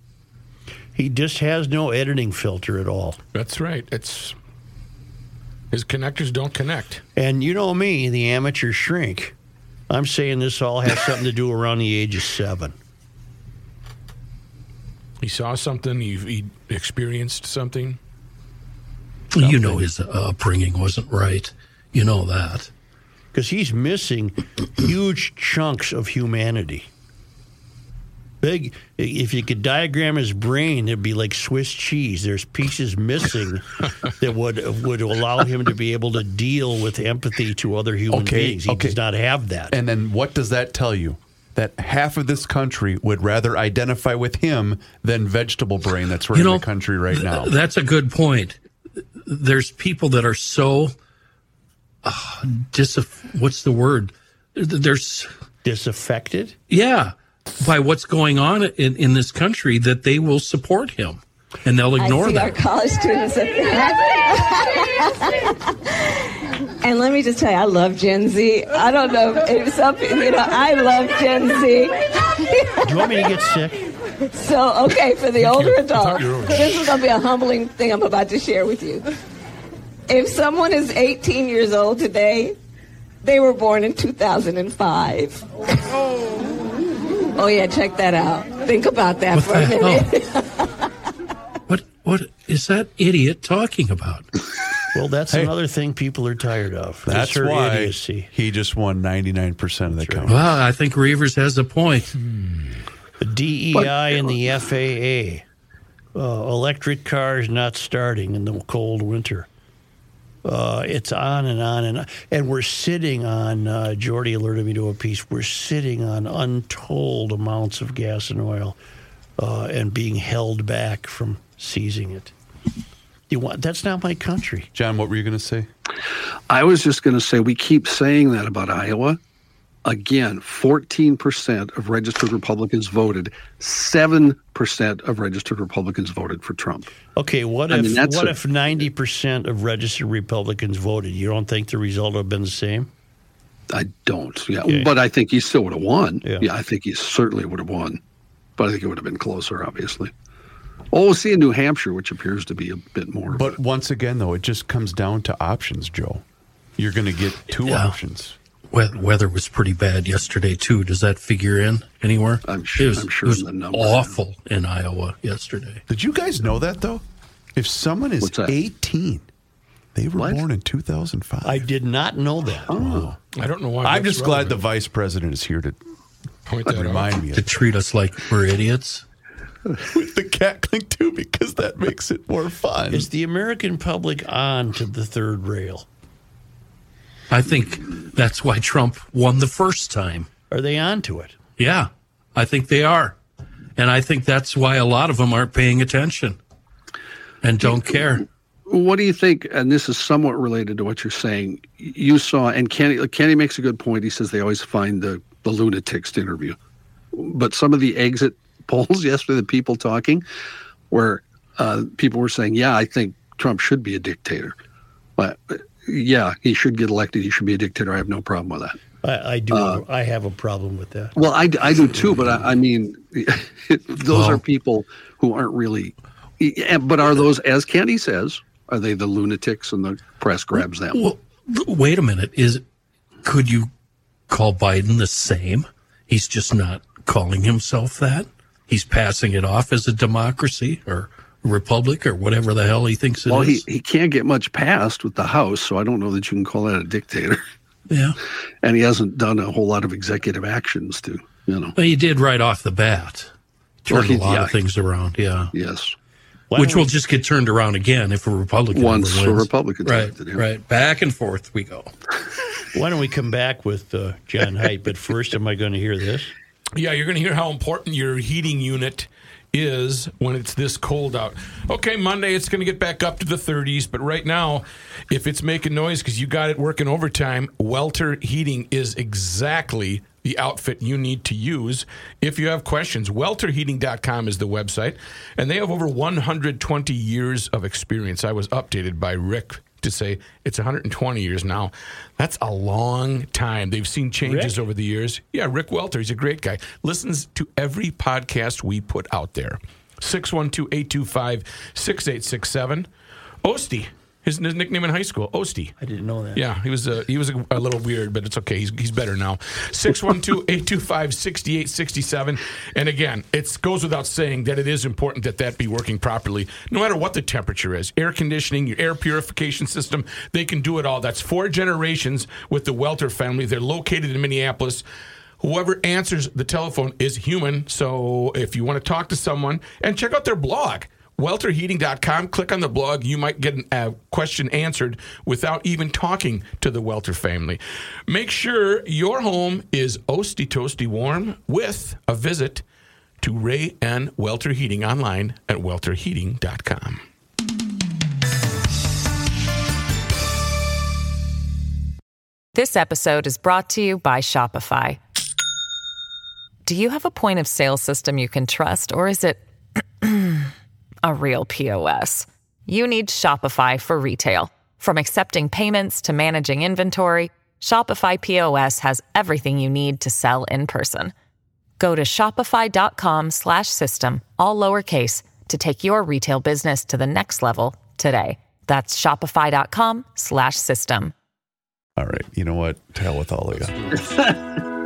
He just has no editing filter at all.
That's right. It's his connectors don't connect.
And you know me, the amateur shrink. I'm saying this all has something to do around the age of seven.
He saw something. He, he experienced something.
You know his upbringing wasn't right. You know that.
Because he's missing huge chunks of humanity. Big, if you could diagram his brain, it'd be like Swiss cheese. There's pieces missing that would would allow him to be able to deal with empathy to other human
Okay,
beings. He
okay.
does not have that.
And then what does that tell you? That half of this country would rather identify with him than vegetable brain that's running
know,
the country right now.
That's a good point. There's people that are so uh, dis. What's the word? There's
Disaffected.
yeah by what's going on in, in this country that they will support him and they'll ignore
I see our
that.
college students up there. and let me just tell you, I love Gen Z. I don't know if some, you know, I love Gen Z.
Do you want me to get sick?
So, okay, for the older
thought
adults, this is going to be a humbling thing I'm about to share with you. If someone is 18 years old today, they were born in 2005. Oh, yeah, check that out. Think about that
What
for a minute.
hell? what what is that idiot talking about?
Well, that's
Hey.
another thing people are tired of.
That's
It's her
why
idiocy.
he just won 99% of the count.
Well, I think Reavers has a point.
The DEI and the FAA. Uh, electric cars not starting in the cold winter. Uh, it's on and on and on. And we're sitting on, uh, Jordy alerted me to a piece, we're sitting on untold amounts of gas and oil uh, and being held back from seizing it. You want, that's not my country.
John, what were you going to say?
I was just going to say we keep saying that about Iowa. Again, 14% of registered Republicans voted. 7% of registered Republicans voted for Trump.
Okay, what
I
if
mean,
what
a-
if ninety percent of registered Republicans voted? You don't think the result would have been the same?
I don't. Yeah,
Okay.
but I think he still would have won.
Yeah.
Yeah. I think he certainly would have won. But I think it would have been closer, obviously. Oh, we'll see in New Hampshire, which appears to be a bit more.
But once again, though, it just comes down to options, Joe. You're going to get two
Yeah.
options.
We- Weather was pretty bad yesterday too. Does that figure in anywhere?
I'm sure-
It was,
I'm sure
it was
in the numbers.
awful in Iowa yesterday.
Did you guys know that, though? If someone is 18, they were
What?
born in 2005.
I did not know that.
oh,
I don't know why.
I'm
that's
just glad the vice president is here to
Point that out.
remind me
To
of
treat us like we're idiots.
with the cackling, too, because that makes it more fun.
Is the American public on to the third rail?
I think that's why Trump won the first time.
Are they on to it?
Yeah, I think they are. And I think that's why a lot of them aren't paying attention and don't care.
what do you think? And this is somewhat related to what you're saying. You saw, and Kenny, Kenny makes a good point. He says they always find the, the lunatics to interview. But some of the exit polls yesterday, the people talking, where uh, people were saying, yeah, I think Trump should be a dictator. But yeah, he should get elected. He should be a dictator. I have no problem with that.
I, I do.
Uh,
I have a problem with that.
Well, I, I do too, but I, I mean, those
Well-
are people who aren't really. But are those, as Kenny says, are they the lunatics and the press grabs them?
Well, wait a minute. Is could you call Biden the same? He's just not calling himself that. He's passing it off as a democracy or republic or whatever the hell he thinks it is.
Well, he, he can't get much passed with the House, so I don't know that you can call that a dictator.
yeah,
And he hasn't done a whole lot of executive actions to, you know.
but he did right off the bat. Turned
he-
a lot
yeah.
of things around. Yeah.
Yes.
Why
Which will
we-
just get turned around again if a Republican
Once
ever
a
wins.
Republican's
right,
elected, yeah.
right, back and forth we go.
Why don't we come back with uh, John Heidt? But first, am I going to hear this?
Yeah, you're going to hear how important your heating unit is when it's this cold out. Okay, Monday it's going to get back up to the 30s, but right now, if it's making noise because you got it working overtime, Welter Heating is exactly the outfit you need to use. If you have questions, welterheating.com is the website, and they have over 120 years of experience. I was updated by Rick to say it's 120 years now. That's a long time. They've seen changes
Rick?
over the years. Yeah, Rick Welter, he's a great guy. Listens to every podcast we put out there. 612 825 6867. Osty, his, his nickname in high school, Osty.
I didn't know that.
Yeah, he was a, he was a, a little weird, but it's okay. He's, he's better now. 612-825-6867. And again, it goes without saying that it is important that that be working properly, no matter what the temperature is. Air conditioning, your air purification system, they can do it all. That's four generations with the Welter family. They're located in Minneapolis. Whoever answers the telephone is human. So if you want to talk to someone and check out their blog, welterheating.com, click on the blog. You might get a question answered without even talking to the Welter family. Make sure your home is oasty toasty warm with a visit to Ray N. Welter Heating online at welterheating.com.
This episode is brought to you by Shopify. Do you have a point of sale system you can trust, or is it a real POS? You need Shopify for retail. From accepting payments to managing inventory, Shopify POS has everything you need to sell in person. Go to shopify.com slash system, all lowercase, to take your retail business to the next level today. That's shopify.com slash system.
All right. You know what? To hell with all of you.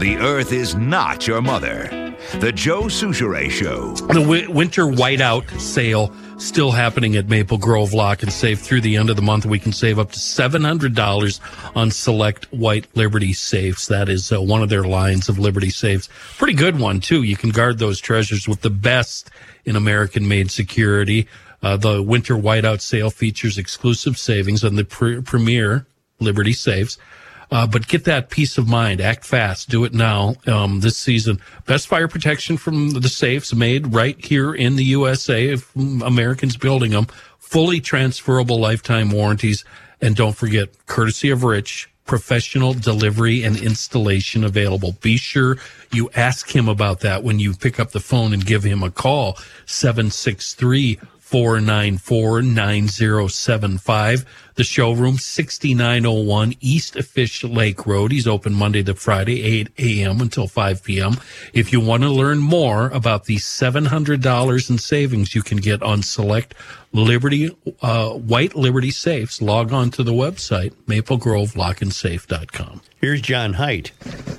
The Earth is not your mother,
The Joe Soucheray Show.
The wi- winter whiteout sale still happening at Maple Grove Lock and Safe through the end of the month. We can save up to $700 on select white Liberty safes. That is uh, one of their lines of Liberty safes. Pretty good one, too. You can guard those treasures with the best in American made security. Uh, the winter whiteout sale features exclusive savings on the pre- premier Liberty safes. Uh, but get that peace of mind. Act fast. Do it now. Um, this season, best fire protection from the safes made right here in the USA. Americans building them, fully transferable lifetime warranties, and don't forget, courtesy of Rich, professional delivery and installation available. Be sure you ask him about that when you pick up the phone and give him a call. Seven six three. 494 9075. The showroom, 6901 East Fish Lake Road. He's open Monday to Friday, 8 a.m. until 5 p.m. If you want to learn more about the $700 in savings you can get on select Liberty, uh, White Liberty safes, log on to the website, maplegrovelockandsafe.com.
Here's John Heidt.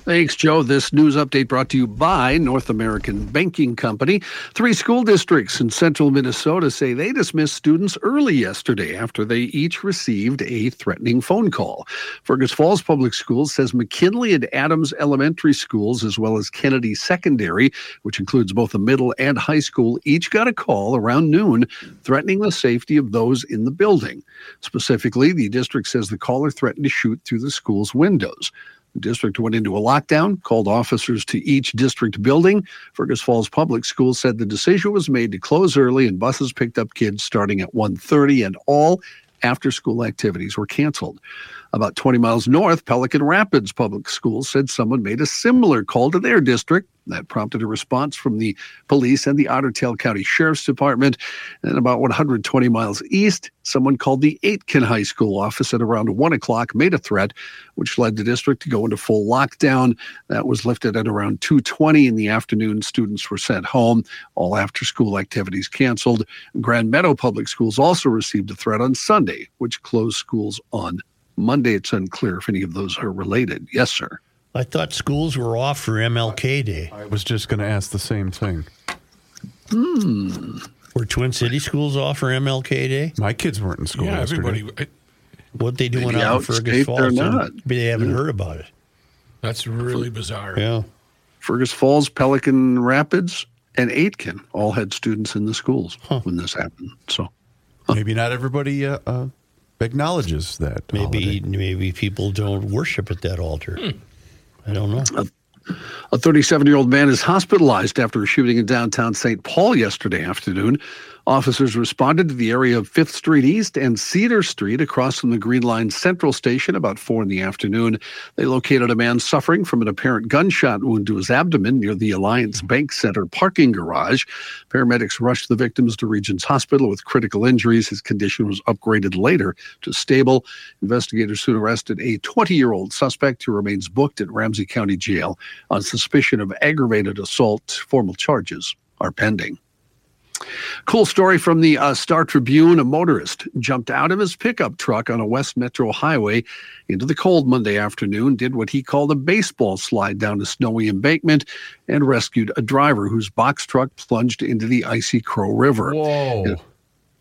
Thanks, Joe. This news update brought to you by North American Banking Company. Three school districts in central Minnesota say they dismissed students early yesterday after they each received a threatening phone call. Fergus Falls Public Schools says McKinley and Adams Elementary Schools, as well as Kennedy Secondary, which includes both a middle and high school, each got a call around noon threatening the safety of those in the building. Specifically, the district says the caller threatened to shoot through the school's windows. The district went into a lockdown, called officers to each district building. Fergus Falls Public Schools said the decision was made to close early and buses picked up kids starting at 1:30 and all after school activities were canceled. About 20 miles north, Pelican Rapids Public Schools said someone made a similar call to their district. That prompted a response from the police and the Otter Tail County Sheriff's Department. And about 120 miles east, someone called the Aitkin High School office at around 1 o'clock, made a threat, which led the district to go into full lockdown. That was lifted at around 2.20 in the afternoon. Students were sent home. All after-school activities canceled. Grand Meadow Public Schools also received a threat on Sunday, which closed schools on Monday. It's unclear if any of those are related. Yes, sir.
I thought schools were off for MLK Day.
I was just going to ask the same thing.
Hmm.
Were Twin City schools off for MLK Day?
My kids weren't in school
Yeah,
yesterday.
everybody. I,
What they doing
Maybe
out in Fergus
outstate
Falls?
they're
They-
not.
They haven't heard about it.
that's really bizarre.
Yeah.
Fergus Falls, Pelican Rapids, and Aitkin all had students in the schools when this happened. So
Maybe not everybody uh, uh, acknowledges that.
Uh, maybe
holiday.
maybe people don't worship at that altar. Hmm. I don't know.
A 37 year old man is hospitalized after a shooting in downtown St. Paul yesterday afternoon. Officers responded to the area of 5th Street East and Cedar Street across from the Green Line Central Station about 4 in the afternoon. They located a man suffering from an apparent gunshot wound to his abdomen near the Alliance Bank Center parking garage. Paramedics rushed the victims to Regions Hospital with critical injuries. His condition was upgraded later to stable. Investigators soon arrested a 20 year old suspect who remains booked at Ramsey County Jail on suspicion of aggravated assault. Formal charges are pending. Cool story from the uh, Star Tribune. A motorist jumped out of his pickup truck on a West Metro highway into the cold Monday afternoon, did what he called a baseball slide down a snowy embankment, and rescued a driver whose box truck plunged into the icy Crow River.
Whoa.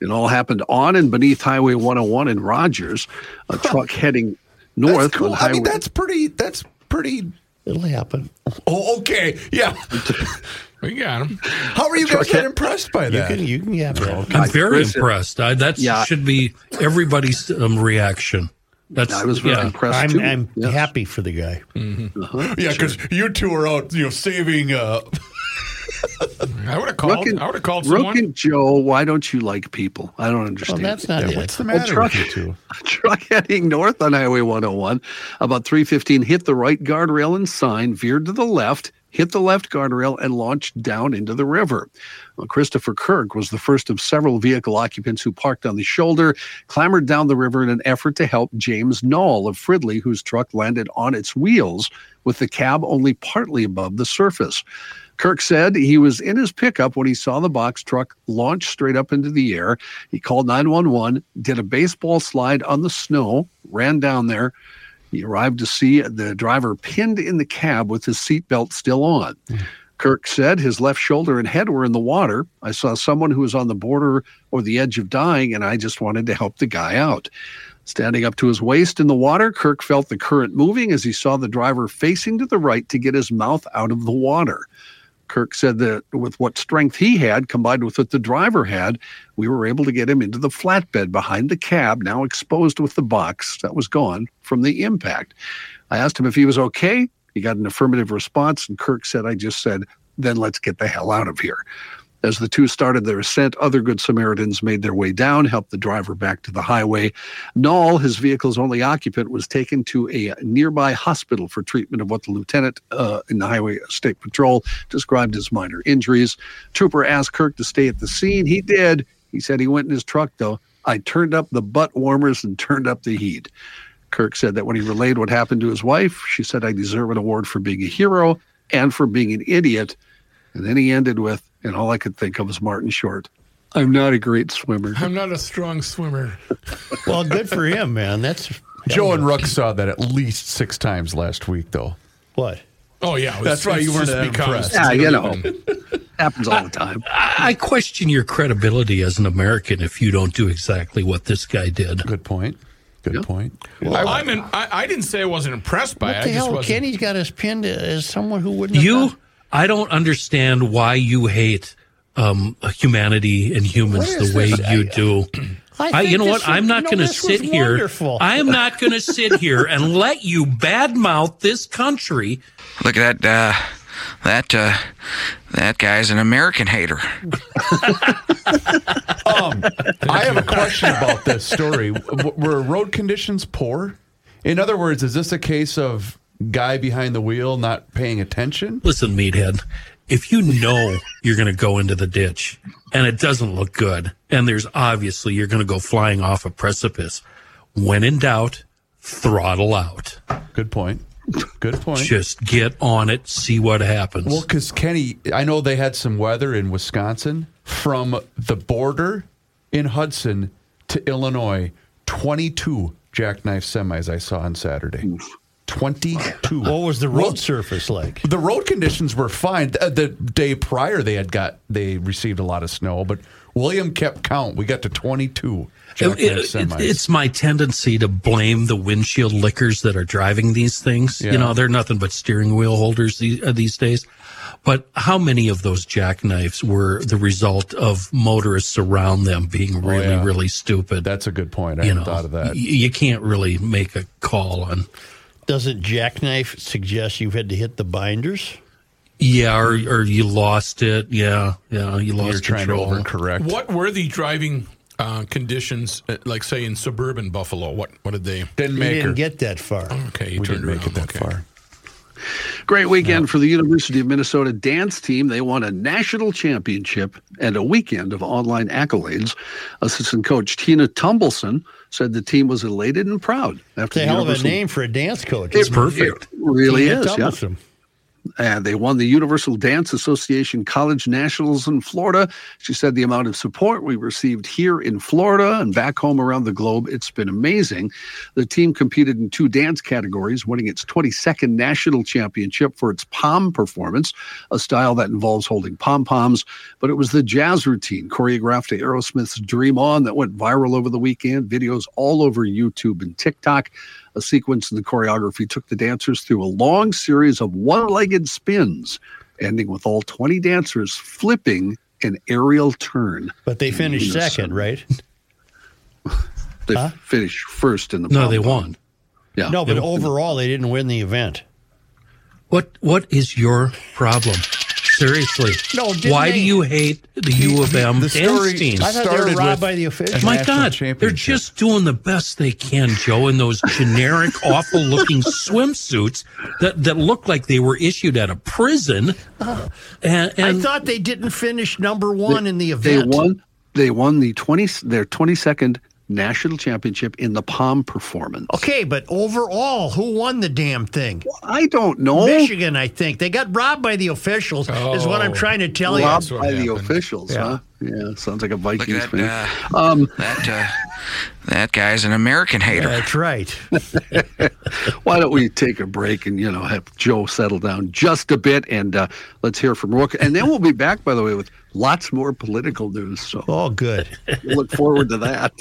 It all happened on and beneath Highway 101 in Rogers. A truck heading north
That's cool.
on
I mean, that's pretty. That's pretty.
It'll happen.
Oh, okay. Yeah.
We got him.
How are you guys
Truck-
that impressed by
You
that?
can you can have that.
I'm very
Chris,
impressed. I, that
Yeah.
should be everybody's um, reaction. That's
I was very
yeah.
impressed
I'm
too.
I'm
Yes.
happy for the guy.
Uh-huh.
yeah, because you two are out, you know, saving. Uh,
I would have called.
Rook and-
I would have called
Rook
someone.
and Joe, why don't you like people? I don't
Well,
understand.
that's not
yeah,
it.
what's the
Well,
matter
truck-
with you two?
truck heading north on Highway 101. About 315 hit the right guardrail and sign, veered to the left, hit the left guardrail, and launched down into the river. Well, Christopher Kirk was the first of several vehicle occupants who parked on the shoulder, clambered down the river in an effort to help James Knoll of Fridley, whose truck landed on its wheels with the cab only partly above the surface. Kirk said he was in his pickup when he saw the box truck launch straight up into the air. He called 911, did a baseball slide on the snow, ran down there. He arrived to see the driver pinned in the cab with his seatbelt still on. Hmm. Kirk said his left shoulder and head were in the water. I saw someone who was on the border or the edge of dying, and I just wanted to help the guy out. Standing up to his waist in the water, Kirk felt the current moving as he saw the driver facing to the right to get his mouth out of the water. Kirk said that with what strength he had combined with what the driver had, we were able to get him into the flatbed behind the cab, now exposed with the box that was gone from the impact. I asked him if he was okay. He got an affirmative response, and Kirk said, I just said, then let's get the hell out of here. As the two started their ascent, other Good Samaritans made their way down, helped the driver back to the highway. Knoll, his vehicle's only occupant, was taken to a nearby hospital for treatment of what the lieutenant uh, in the Highway State Patrol described as minor injuries. Trooper asked Kirk to stay at the scene. He did. He said he went in his truck, though. I turned up the butt warmers and turned up the heat. Kirk said that when he relayed what happened to his wife, she said, I deserve an award for being a hero and for being an idiot. And then he ended with, and all I could think of was Martin Short. I'm not a great swimmer.
I'm not a strong swimmer.
Well, good for him, man. That's
Joe and Ruck saw that at least six times last week, though.
what.
Oh yeah, was-
That's why you weren't
just
that
become-
impressed.
Yeah, you know, happens all the time.
I I question your credibility as an American if you don't do exactly what this guy did.
Good point. Good
Yeah.
point.
I'm in, I, I didn't say I wasn't impressed by
What
it.
the
I just
hell?
wasn't.
Kenny's got us pinned as someone who wouldn't.
You,
done-
I don't understand why you hate um, humanity and humans the way
this?
you
I-
do. I, you know what?
was-
I'm not
no,
going to sit here. I am not going to sit here and let you badmouth this country.
Look at that. Uh, that uh, that guy's an American hater.
Um, I have a question about this story. W- Were road conditions poor? In other words, is this a case of guy behind the wheel not paying attention?
Listen, meathead, if you know you're going to go into the ditch and it doesn't look good, and there's obviously you're going to go flying off a precipice, when in doubt, throttle out.
Good point. Good point.
Just get on it, see what happens.
Well, because Kenny, I know they had some weather in Wisconsin from the border in Hudson to Illinois. Twenty-two jackknife semis I saw on Saturday. Twenty-two.
What was the road surface like?
The road conditions were fine. The, the day prior, they had got they received a lot of snow, but William kept count. We got to twenty-two jackknife
It- it- it's my tendency to blame the windshield lickers that are driving these things.
Yeah.
You know, they're nothing but steering wheel holders these, uh, these days. But how many of those jackknifes were the result of motorists around them being really,
Oh, yeah.
really stupid?
That's a good point. I
you
hadn't
know,
thought of that.
y- you can't really make a call on.
Doesn't jackknife suggest you've had to hit the binders?
Yeah, or, or you lost it. Yeah, yeah, you lost
You're trying
control.
to overcorrect.
What were the driving uh, conditions, uh, like say in suburban Buffalo? What what did they?
Didn't make her.
didn't get that far.
Okay, you
we
turned
didn't make
around.
it that
Okay.
far.
Great weekend for the University of Minnesota dance team. They won a national championship and a weekend of online accolades. Assistant coach Tina Tumbleson said the team was elated and proud after
It's a hell of a name for a dance coach.
It's
perfect.
It really
Tina
is. Yeah. And they won the Universal Dance Association College Nationals in Florida. She said the amount of support we received here in Florida and back home around the globe, it's been amazing. The team competed in two dance categories, winning its 22nd national championship for its pom performance, a style that involves holding pom poms. But it was the jazz routine choreographed to Aerosmith's Dream On that went viral over the weekend. Videos all over YouTube and TikTok. A sequence in the choreography took the dancers through a long series of one legged spins, ending with all 20 dancers flipping an aerial turn.
But they finished
Yes.
second, right?
They finished first in the
No, they won.
Yeah.
No, but overall they didn't win the event.
What What is your problem? Seriously.
No, didn't
Why do you hate the U of M
the
dance
story-
team?
I thought they
Started
were robbed
with-
by the officials.
My God, they're just doing the best they can, Joe, in those generic, awful looking swimsuits that, that look like they were issued at a prison. Uh, and,
I thought they didn't finish number one in the event.
They
event.
won. They won the 20 their 22nd national championship in the pom performance.
Okay, but overall, who won the damn thing?
I don't know.
Michigan, I think. They got robbed by the officials, is what I'm
Oh.
trying to tell you.
Robbed
That's what
by the officials,
Yeah.
huh? Yeah, sounds like a
Look
Vikings
at that. Uh,
Um,
that uh, that guy's an American hater.
That's right.
why don't we take a break and you know have Joe settle down just a bit, and uh, let's hear from Rourke, and then we'll be back. By the way, with lots more political news. So
Oh, good.
look forward to that.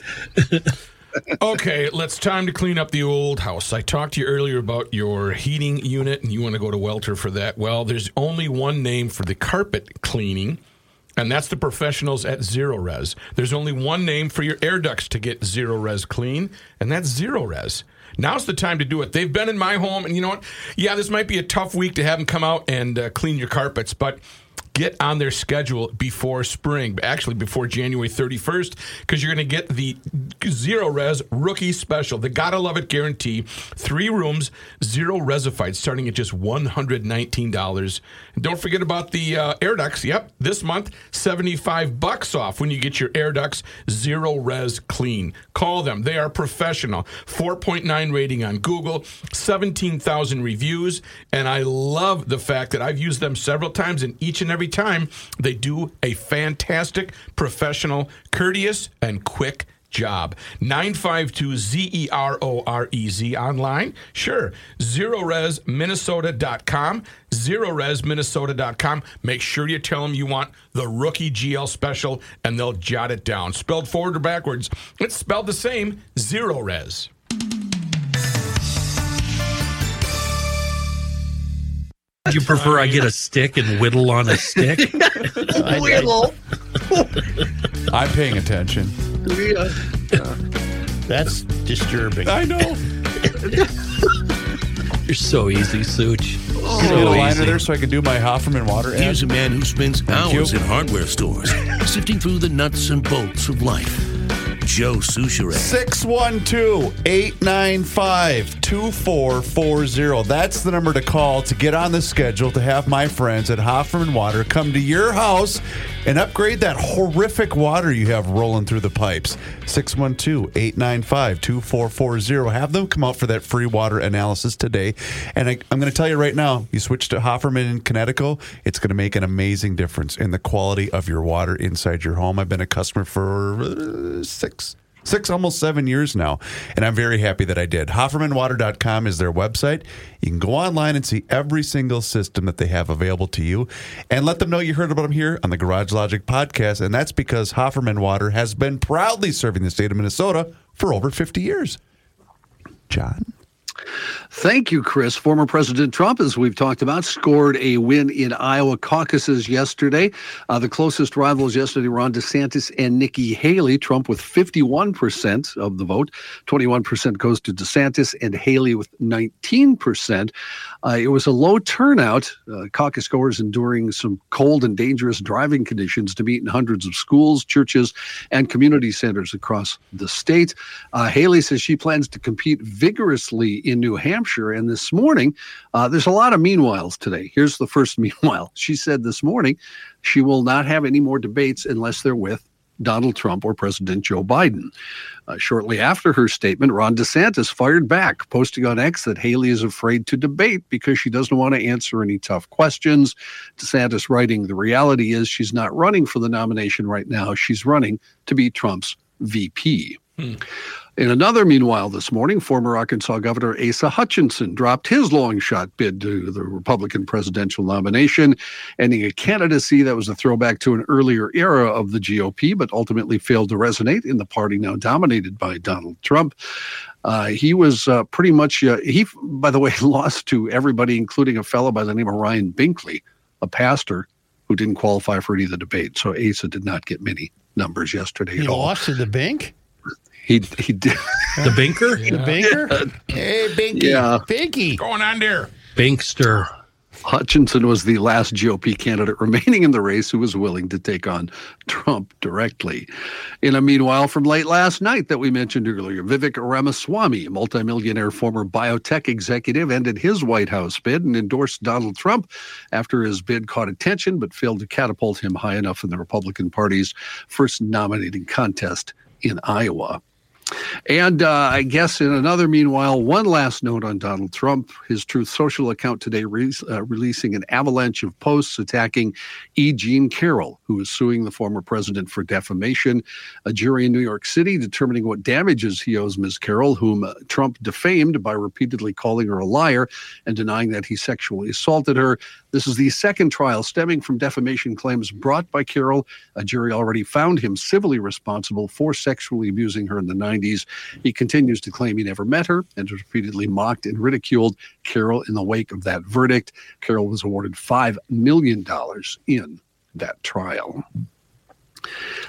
okay, let's time to clean up the old house. I talked to you earlier about your heating unit and you want to go to Welter for that. Well, there's only one name for the carpet cleaning, and that's the professionals at Zerorez. There's only one name for your air ducts to get Zerorez clean, and that's Zerorez. Now's the time to do it. They've been in my home, and you know what? Yeah, this might be a tough week to have them come out and uh, clean your carpets, but get on their schedule before spring, actually before January 31st, because you're going to get the Zerorez Rookie Special, the Gotta Love It guarantee. Three rooms, zero resified, starting at just $119. Don't forget about the uh, air ducts. Yep, this month, 75 bucks off when you get your air ducts zero res clean. Call them. They are professional. 4.9 rating on Google, 17,000 reviews, and I love the fact that I've used them several times, and each and every time they do a fantastic, professional, courteous, and quick job. 952 Z E R O R E Z online. Sure. ZeroResMinnesota.com. ZeroResMinnesota.com. Make sure you tell them you want the rookie GL special and they'll jot it down. Spelled forward or backwards. It's spelled the same Zerorez.
Do you prefer I get a stick and whittle on a stick?
Whittle.
I'm paying attention.
That's disturbing.
I know.
You're so easy, Such. Oh.
Get a
So
liner
easy.
there so I can do my Hofferman water ad.
Here's a man who spends hours
you.
in hardware stores, sifting through the nuts and bolts of life. Joe Soucheray.
612-895-2440. That's the number to call to get on the schedule to have my friends at Hofferman Water come to your house and upgrade that horrific water you have rolling through the pipes. 612-895-2440. Have them come out for that free water analysis today. And I, I'm going to tell you right now, you switch to Hofferman in Connecticut, it's going to make an amazing difference in the quality of your water inside your home. I've been a customer for uh, six six almost seven years now and i'm very happy that i did. Hoffermanwater.com is their website. You can go online and see every single system that they have available to you and let them know you heard about them here on the garage logic podcast and that's because hofferman water has been proudly serving the state of minnesota for over 50 years. John
Thank you, Chris. Former President Trump, as we've talked about, scored a win in Iowa caucuses yesterday. Uh, the closest rivals yesterday, were Ron DeSantis and Nikki Haley. Trump with 51% of the vote, 21% goes to DeSantis, and Haley with 19%. Uh, it was a low turnout. Uh, caucus goers enduring some cold and dangerous driving conditions to meet in hundreds of schools, churches, and community centers across the state. Uh, Haley says she plans to compete vigorously in New Hampshire. And this morning, uh, there's a lot of meanwhiles today. Here's the first meanwhile. She said this morning she will not have any more debates unless they're with Donald Trump or President Joe Biden. Uh, shortly after her statement, Ron DeSantis fired back, posting on X that Haley is afraid to debate because she doesn't want to answer any tough questions. DeSantis writing, The reality is she's not running for the nomination right now. She's running to be Trump's VP. In another meanwhile this morning, former Arkansas Governor Asa Hutchinson dropped his long shot bid to the Republican presidential nomination, ending a candidacy that was a throwback to an earlier era of the GOP, but ultimately failed to resonate in the party now dominated by Donald Trump. Uh, he was uh, pretty much, uh, he, by the way, lost to everybody, including a fellow by the name of Ryan Binkley, a pastor who didn't qualify for any of the debates. So Asa did not get many numbers yesterday
He
at all.
lost to the bank?
He he did.
The Binker?
The banker? hey, Binky.
Yeah.
Binky.
Going on there.
Binkster.
Hutchinson was the last GOP candidate remaining in the race who was willing to take on Trump directly. In a meanwhile, from late last night that we mentioned earlier, Vivek Ramaswamy, a multimillionaire former biotech executive, ended his White House bid and endorsed Donald Trump after his bid caught attention but failed to catapult him high enough in the Republican Party's first nominating contest in Iowa. And uh, I guess in another meanwhile, one last note on Donald Trump. His Truth Social account today re- uh, releasing an avalanche of posts attacking E. Jean Carroll, who is suing the former president for defamation. A jury in New York City determining what damages he owes Ms. Carroll, whom uh, Trump defamed by repeatedly calling her a liar and denying that he sexually assaulted her. This is the second trial stemming from defamation claims brought by Carroll. A jury already found him civilly responsible for sexually abusing her in the 90s. He continues to claim he never met her and repeatedly mocked and ridiculed Carroll in the wake of that verdict. Carroll was awarded $5 million in that trial.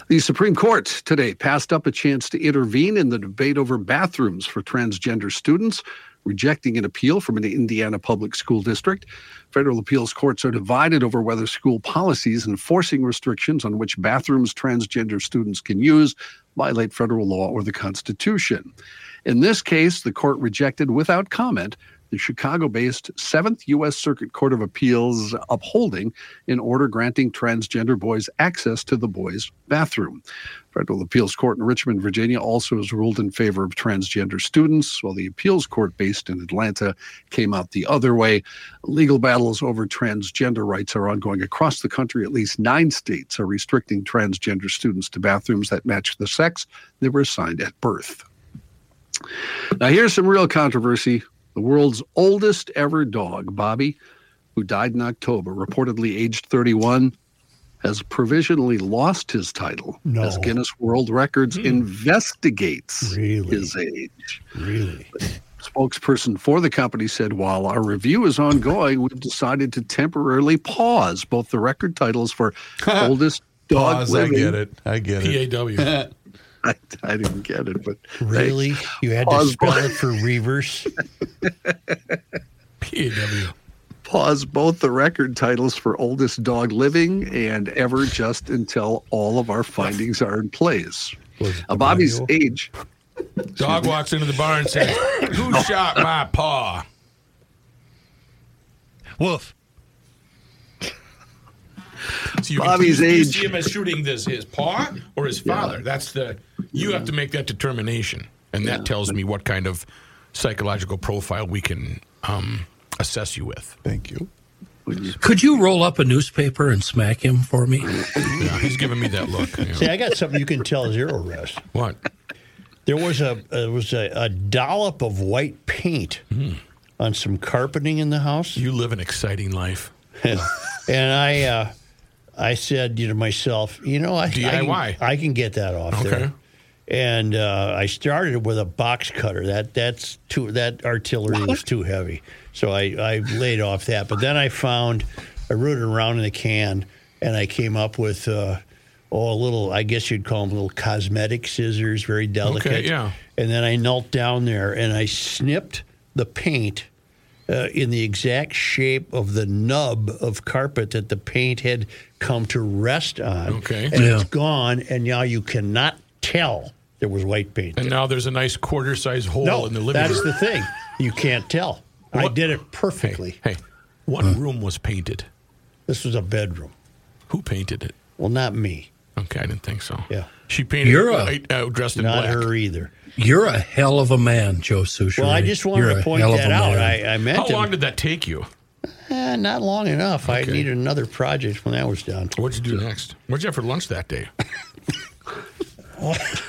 The Supreme Court today passed up a chance to intervene in the debate over bathrooms for transgender students, rejecting an appeal from an Indiana public school district. Federal appeals courts are divided over whether school policies enforcing restrictions on which bathrooms transgender students can use violate federal law or the Constitution. In this case, the court rejected without comment the Chicago based 7th U.S. Circuit Court of Appeals upholding an order granting transgender boys access to the boys' bathroom. Federal Appeals Court in Richmond, Virginia also has ruled in favor of transgender students, while the appeals court based in Atlanta came out the other way. Legal battles over transgender rights are ongoing across the country. At least nine states are restricting transgender students to bathrooms that match the sex they were assigned at birth. Now, here's some real controversy. The world's oldest ever dog, Bobby, who died in October, reportedly aged 31, has provisionally lost his title
No.
as Guinness World Records hmm. investigates
Really?
his age.
Really?
Spokesperson for the company said, while our review is ongoing, we've decided to temporarily pause both the record titles for oldest dog
Pause, I get it. I get it.
PAW.
I, I didn't get it, but
Really? You had to spell
both-
it for reverse?
PAW.
pause both the record titles for oldest dog living and ever just until all of our findings are in place. Uh, Bobby's
manual?
age.
Dog walks into the bar and says, Who shot my paw?
Woof.
So you
Bobby's
can, you, you see him as shooting this his paw or his father. That's the you have to make that determination, and that tells me what kind of psychological profile we can um, assess you with.
Thank you.
Could you roll up a newspaper and smack him for me?
Yeah, he's giving me that look. you know.
See, I got something you can tell Zerorez.
What?
There was a there was a, a dollop of white paint on some carpeting in the house.
You live an exciting life.
and I uh, I said to myself, you know, I, I, can, I can get that off
Okay.
there. And uh, I started with a box cutter. That that's too that artillery was too heavy, so I, I laid off that. But then I found I rooted around in the can, and I came up with uh, oh a little I guess you'd call them little cosmetic scissors, very delicate.
yeah.
And then I knelt down there and I snipped the paint uh, in the exact shape of the nub of carpet that the paint had come to rest on.
Okay.
And
Yeah.
it's gone, and now you cannot tell there was white paint.
And
there.
now there's a nice quarter size hole
no,
in the living
that's
room.
That's the thing. You can't tell. I did it perfectly.
Hey, what room was painted?
This was a bedroom.
Who painted it?
Well, not me.
Okay, I didn't think so.
Yeah.
She painted
You're a-
white, uh, dressed in
Not
black.
her either.
You're a hell of a man, Joe Soucheray.
Well, I just wanted
You're
to point that out. I, I meant
How
to-
long did that take you?
Eh, not long enough. I
Okay.
needed another project when that was done.
What'd you do next? What'd you have for lunch that day?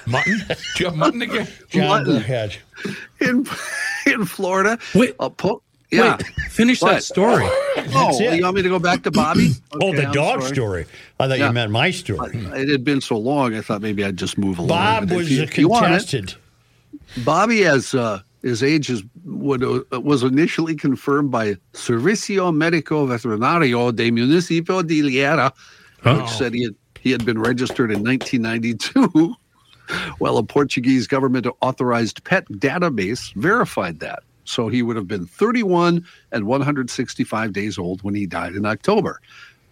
mutton? Do you have mutton again?
John,
What?
go ahead.
in in Florida.
Wait.
a po- yeah.
Wait, finish
What?
that story.
oh,
it.
you want me to go back to Bobby?
oh, the
I'm
dog
sorry.
story. I thought
Yeah.
you meant my story.
It had been so long, I thought maybe I'd just move along.
Bob was
you-
a
if you want it-
contested.
Bobby, as uh, his age is, would, uh, was initially confirmed by Servicio Médico Veterinario de Municipio de Leiria, which said he had, he had been registered in 1992. well, a Portuguese government authorized pet database verified that. So he would have been 31 and 165 days old when he died in October.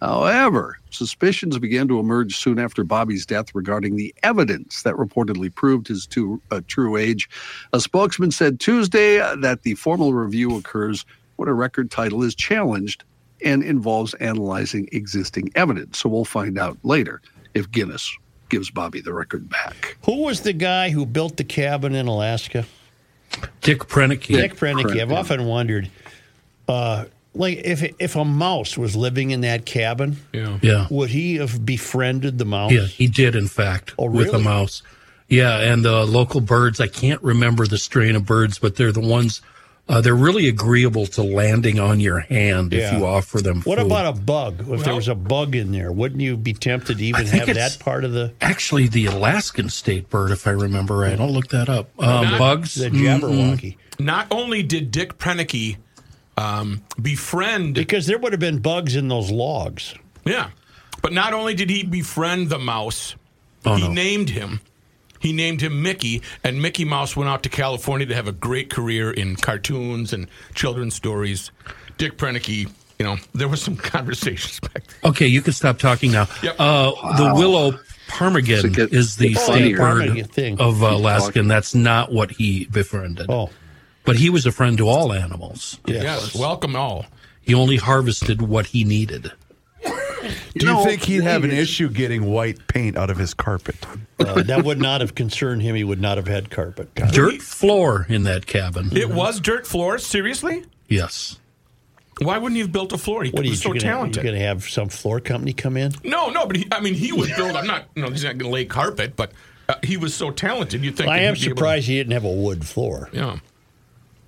However, suspicions began to emerge soon after Bobby's death regarding the evidence that reportedly proved his to, uh, true age. A spokesman said Tuesday that the formal review occurs when a record title is challenged and involves analyzing existing evidence. So we'll find out later if Guinness gives Bobby the record back.
Who was the guy who built the cabin in Alaska?
Dick Proenneke.
Dick Proenneke. I've often wondered, uh, like if if a mouse was living in that cabin,
Yeah.
Yeah.
would he have befriended the mouse?
Yeah, he did, in fact,
Oh,
with a mouse. Yeah, and the local birds, I can't remember the strain of birds, but they're the ones, uh, they're really agreeable to landing on your hand if you offer them
What
food.
about a bug? If there was a bug in there, wouldn't you be tempted to even have that part of the
Actually, the Alaskan state bird, if I remember right. I'll look that up. Um,
Not-
bugs?
the
Mm-mm.
Jabberwocky?
Not only did Dick Proenneke um, befriend
Because there would have been bugs in those logs.
Yeah. But not only did he befriend the mouse,
Oh,
he
no.
named him. He named him Mickey, and Mickey Mouse went out to California to have a great career in cartoons and children's stories. Dick Proenneke, you know, there was some conversations back then.
Okay, you can stop talking now.
Yep.
Uh, The willow ptarmigan
So
is the state bird of uh, Alaska, and that's not what he befriended.
Oh,
But he was a friend to all animals.
yes.
Yes, welcome all.
He only harvested what he needed.
Do you think he'd have an issue getting white paint out of his carpet?
Uh, that would not have concerned him. He would not have had carpet.
Dirt floor in that cabin.
It was dirt floor? Seriously?
Yes.
Why wouldn't he have built a floor? He
What are you,
was so
you gonna,
talented.
You going to have some floor company come in?
No, no, but he, I mean, he would build. I'm not, you know, he's not going to lay carpet, but uh, he was so talented. You'd think
I am
he'd be able to-
surprised he didn't have a wood floor.
yeah.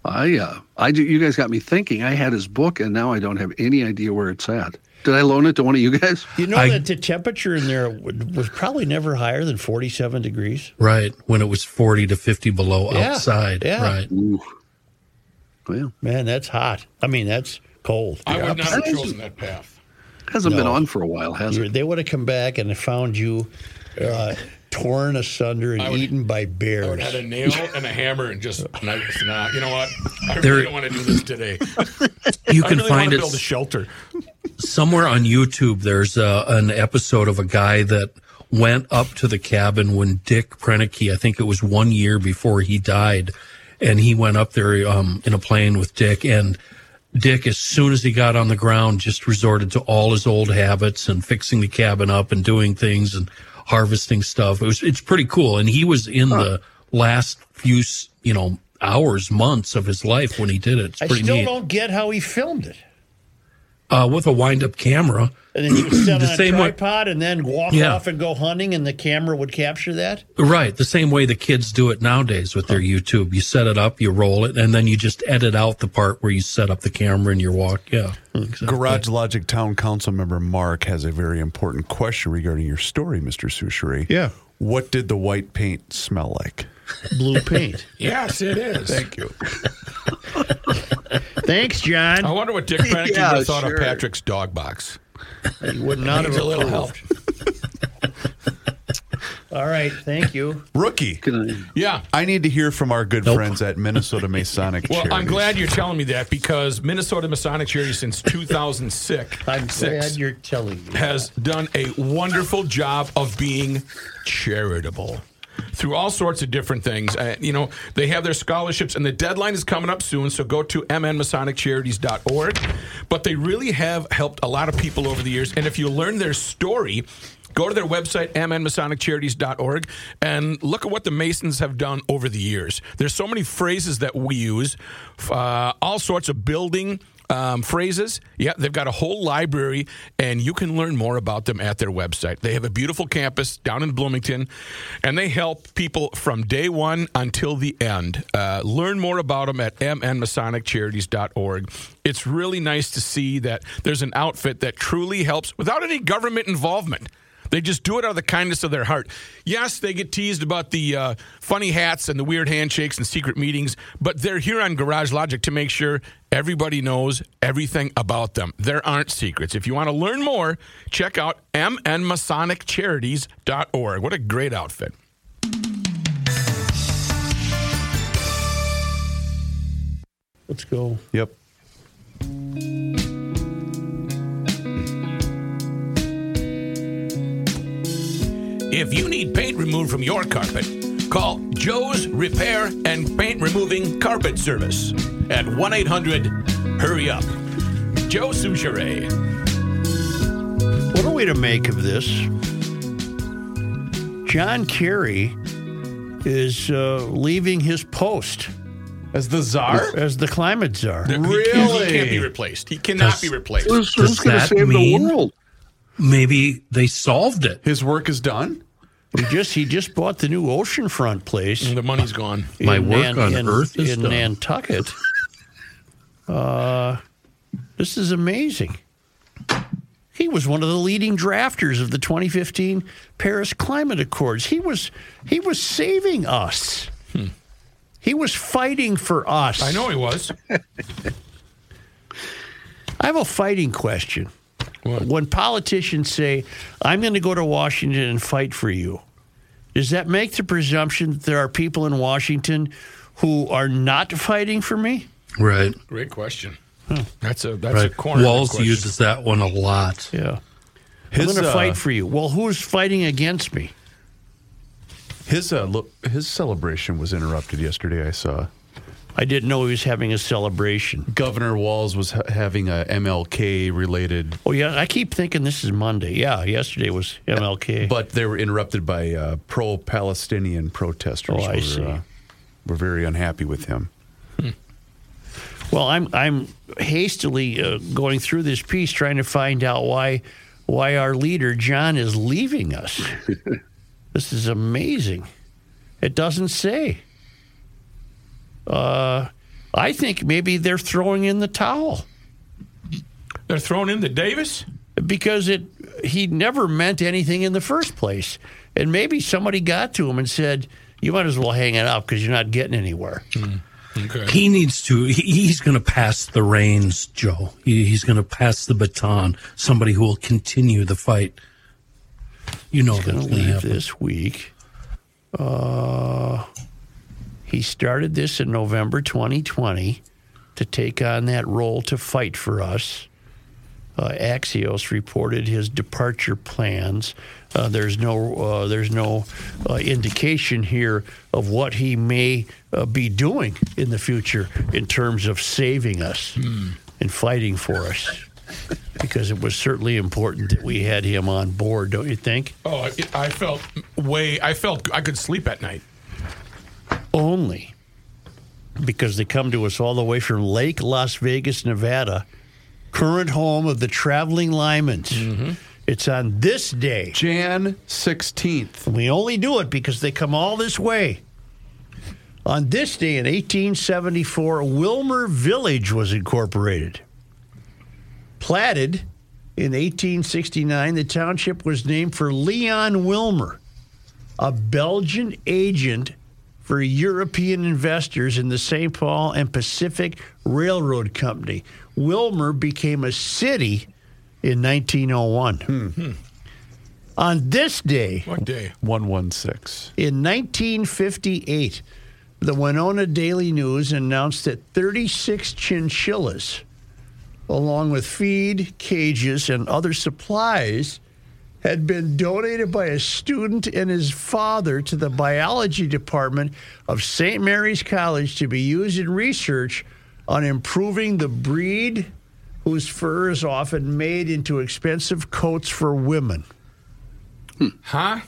I, uh, I, do- you guys got me thinking. I had his book, and now I don't have any idea where it's at. Did I loan it to one of you guys?
You know
I-
that the temperature in there was probably never higher than 47 degrees?
Right. When it was 40 to 50 below
Yeah,
outside.
yeah.
Right.
Ooh. Well,
Man, that's hot. I mean, that's cold.
I would not have chosen that path.
hasn't been on for a while, has
You're-
it?
They would have come back and found you uh, torn asunder and
would-
eaten by
I
bears.
would have had a nail and a hammer and just, nah, nah, you know what? I
There-
really don't want to do this today.
You
I
can
really
find
want to
it
build a shelter.
somewhere on YouTube. There's uh, an episode of a guy that went up to the cabin when Dick Proenneke, I think it was one year before he died, and he went up there um, in a plane with Dick and. Dick, as soon as he got on the ground, just resorted to all his old habits and fixing the cabin up and doing things and harvesting stuff. It was it's pretty cool, and he was in the last few you know hours, months of his life when he did it. It's
I
pretty
still
neat.
don't get how he filmed it.
Uh, with a wind up camera.
And then you would sit
The
on a
same way-
tripod and then walk
Yeah.
off and go hunting, and the camera would capture that.
Right, the same way the kids do it nowadays with their YouTube. You set it up, you roll it, and then you just edit out the part where you set up the camera and your walk. Yeah, exactly.
Garage Logic Town Council member Mark has a very important question regarding your story, Mr. Soucheray.
Yeah.
What did the white paint smell like?
Blue paint.
Yes, it is.
Thank you.
Thanks, John.
I wonder what Dick Proenneke
Yeah,
would have thought
sure.
of Patrick's dog box.
He would not have
a little help.
Approved. All right, thank you.
Rookie.
I-
Yeah.
I need to hear from our good
Nope.
friends at Minnesota Masonic
Well, I'm glad you're telling me that because Minnesota Masonic Charity since 2006
I'm
six,
glad you're telling me.
has done a wonderful job of being charitable through all sorts of different things. Uh, you know, they have their scholarships, and the deadline is coming up soon. So go to mnmasoniccharities.org. But they really have helped a lot of people over the years. And if you learn their story, go to their website, mnmasoniccharities.org, and look at what the Masons have done over the years. There's so many phrases that we use, uh, all sorts of building um, phrases. Yeah, they've got a whole library, and you can learn more about them at their website. They have a beautiful campus down in Bloomington, and they help people from day one until the end. Uh, learn more about them at mnmasoniccharities.org. It's really nice to see that there's an outfit that truly helps without any government involvement. They just do it out of the kindness of their heart. Yes, they get teased about the uh, funny hats and the weird handshakes and secret meetings, but they're here on Garage Logic to make sure everybody knows everything about them. There aren't secrets. If you want to learn more, check out mnmasoniccharities.org. What a great outfit.
Let's go.
Yep.
If you need paint removed from your carpet, call Joe's Repair and Paint Removing Carpet Service at 1 800 Hurry Up. Joe Soucheray.
What are we to make of this? John Kerry is uh, leaving his post
as the czar,
as the climate czar.
He, can't, he can't be replaced. He cannot be replaced.
Who's, who's going to save the world?
Maybe they solved it.
His work is done.
He just he just bought the new oceanfront place.
And the money's gone.
My
in
work on
in,
Earth is
in
done.
Nantucket. Uh, this is amazing. He was one of the leading drafters of the 2015 Paris Climate Accords. He was he was saving us. He was fighting for us.
I know he was.
I have a fighting question. When politicians say, I'm going to go to Washington and fight for you, does that make the presumption that there are people in Washington who are not fighting for me?
Right.
Great question. That's a that's a corner.
Walz
question.
uses that one a lot.
Yeah.
His,
I'm going to
uh,
fight for you. Well, who's fighting against me?
His uh, look, his celebration was interrupted yesterday. I saw.
I didn't know he was having a celebration.
Governor Walz was ha- having a MLK related,
Oh, yeah. I keep thinking this is Monday. Yeah. Yesterday was MLK.
but they were interrupted by uh, pro-Palestinian protesters.
Oh, I
were,
see.
Uh, were very unhappy with him.
Well, I'm I'm hastily uh, going through this piece trying to find out why why our leader John is leaving us. this is amazing. It doesn't say. Uh, I think maybe they're throwing in the towel
They're throwing in the Davis.
because it he never meant anything in the first place, and maybe somebody got to him and said, "You might as well hang it up because you're not getting anywhere."
Okay.
He needs to. he- He's going to pass the reins, Joe. He, he's going to pass the baton. Somebody who will continue the fight. You know that's
going
going
to
to
leave
happen.
this week. Uh, he started this in November 2020 to take on that role to fight for us. Uh, Axios reported his departure plans. Uh, there's no uh, there's no uh, indication here of what he may uh, be doing in the future in terms of saving us and fighting for us. Because it was certainly important that we had him on board, don't you think?
Oh, I, I felt way. I felt I could sleep at night.
Only because they come to us all the way from Lake Las Vegas, Nevada, current home of the traveling Lymans. Mm-hmm. It's on this day.
Jan 16th.
We only do it because they come all this way. On this day in 1874, Willmar Village was incorporated. Platted in 1869, the township was named for Leon Willmar, a Belgian agent for European investors in the St. Paul and Pacific Railroad Company. Willmar became a city in 1901. Hmm. On this day,
What day?
116.
in 1958, the Winona Daily News announced that 36 chinchillas, along with feed, cages, and other supplies, had been donated by a student and his father to the biology department of St. Mary's College to be used in research on improving the breed whose fur is often made into expensive coats for women.
Huh?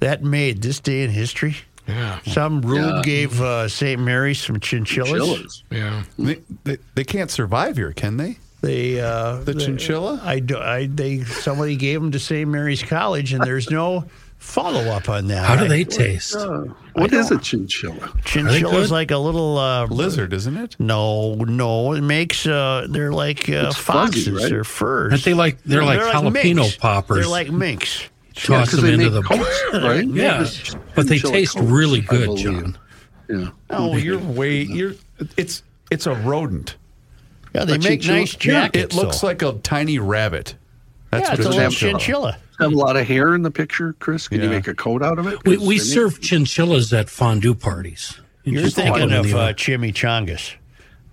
That made this day in history.
Yeah.
Some rube
Yeah.
gave uh, St. Mary's some chinchillas.
Chinchillas.
Yeah.
They, they, they can't survive here, can they?
They uh,
The
they-
chinchilla?
I, do- I they somebody gave them to St. Mary's College, and there's no follow up on that.
How do
I-
they taste?
Uh, what is a chinchilla?
Chinchilla
is
like a little uh,
Lizard, isn't it?
No, no, it makes uh, they're like uh,
It's fuzzy,
foxes.
right?
They're furs.
Aren't they like they're like jalapeno
minks.
poppers?
They're like minks.
Toss
'cause
them into the
coats, right?
yeah,
There's
but they taste
coats,
really good. John.
Yeah.
Oh, you're way you're. It's it's a rodent.
Yeah, they
A
make
chinchilla?
nice jackets.
It looks
though.
like a tiny rabbit. That's
yeah,
what
it's a
it's
little
chinchilla.
chinchilla.
Have a lot of hair in the picture, Chris. Can you make a coat out of it?
We,
'Cause
we
they make-
serve chinchillas at fondue parties. You
You're thinking of
the
uh, chimichangas.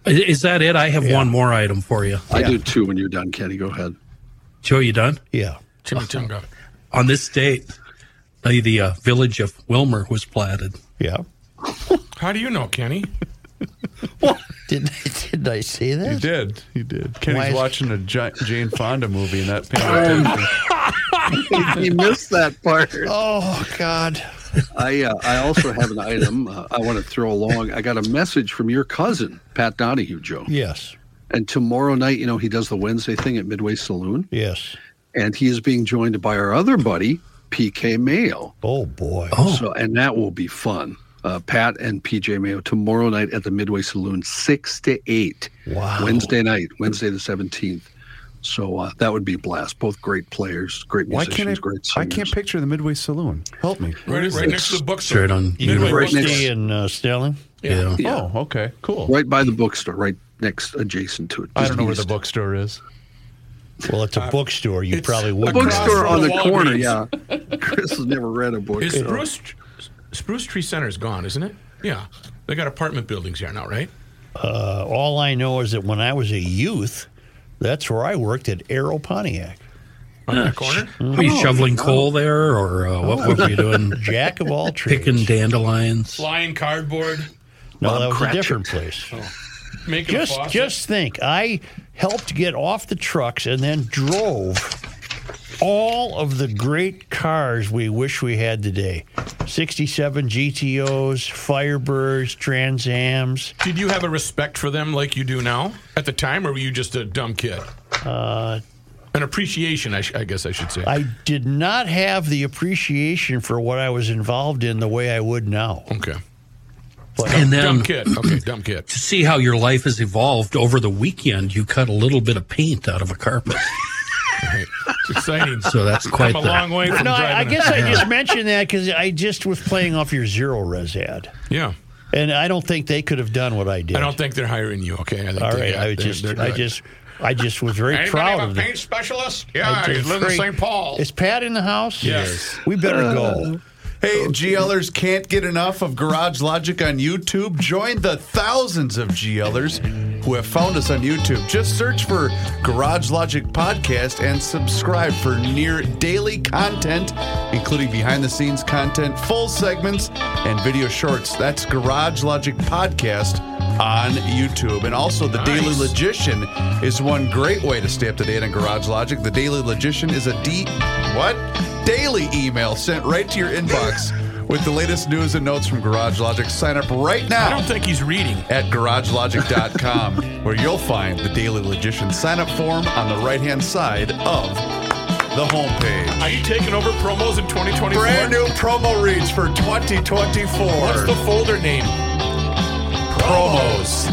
Is that it? I have
Yeah.
one more item for you.
I do too. When you're done, Kenny, go ahead.
Joe, you done?
Yeah.
Chimichanga.
On this date, the, the uh, village of Willmar was platted.
Yeah.
How do you know, Kenny?
Did did I say that?
You did. You did. Kenny's
is-
watching a Gi- Jane Fonda movie and that paying attention.
you missed that part.
Oh God.
I uh, I also have an item uh, I want to throw along. I got a message from your cousin Pat Donahue, Joe.
Yes.
And tomorrow night, you know, he does the Wednesday thing at Midway Saloon.
Yes.
And he is being joined by our other buddy, PK Mayo.
Oh boy.
Oh. So and that will be fun. Uh, Pat and PJ Mayo tomorrow night at the Midway Saloon, six to eight.
Wow.
Wednesday night, Wednesday the seventeenth. So uh, that would be a blast. Both great players, great
Why
musicians,
can't I?
great
I can't picture the Midway Saloon. Help me.
Right, right next to the bookstore.
Straight on
Midway
University
bookstore.
in uh, Snelling.
Yeah.
Yeah.
Oh, okay, cool.
Right by the bookstore, right next adjacent to it.
I don't know where the bookstore is.
Well, it's a bookstore. You
it's
probably
a
would.
Across
bookstore on the
Walgreens.
corner. Yeah, Chris has never read a book.
Is
so-
Spruce, Spruce Tree Center is gone, isn't it? Yeah. They got apartment buildings here now, right?
Uh, all I know is that when I was a youth, that's where I worked at Aero Pontiac.
On that corner?
Were you shoveling coal there, or uh, what, what were you doing?
Jack of all trades.
Picking dandelions.
Flying cardboard.
No,
Bob
that was
Cratchit.
a different place.
Making
Just,
faucet.
just think. I helped get off the trucks and then drove all of the great cars we wish we had today 67 GTOs, Firebirds, Transams.
Did you have a respect for them like you do now at the time, or were you just a dumb kid?
Uh,
An appreciation, I, sh- I guess I should say.
I did not have the appreciation for what I was involved in the way I would now.
okay.
And then
dumb kid. Okay, dumb kid.
to see how your life has evolved over the weekend, you cut a little bit of paint out of a carpet.
Right. It's exciting.
So that's quite
Come a
the-
long way from
No, I, I
driving a-
guess I just mentioned that because I just was playing off your Zerorez ad.
Yeah.
And I don't think they could have done what I did.
I don't think they're hiring you, okay? I think
All
they
right,
got-
I
they're-
just,
they're
I just, I just was very
Anybody
proud
have
of
a
them.
paint specialist?
I
Yeah,
just
he's living in St. Paul.
Is Pat in the house?
Yes.
We better go.
Hey, GLers can't get enough of Garage Logic on YouTube. Join the thousands of GLers who have found us on YouTube. Just search for Garage Logic Podcast and subscribe for near daily content, including behind the scenes content, full segments, and video shorts. That's Garage Logic Podcast on YouTube. And also, The Daily Logician is one great way to stay up to date on Garage Logic. The Daily Logician is a D. What? Daily email sent right to your inbox with the latest news and notes from Garage Logic. Sign up right now.
I don't think he's reading.
at garagelogic.com where you'll find the Daily Logician sign up form on the right hand side of the homepage.
Are you taking over promos in 2024?
Brand new promo reads for 2024.
What's the folder name?
promos?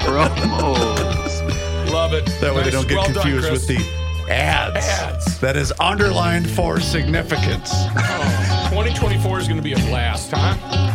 Promos.
Love it.
That way they don't get
Well
confused
Chris.
with the ads.
Ads.
That is underlined for significance.
Oh, 2024 is going to be a blast, huh?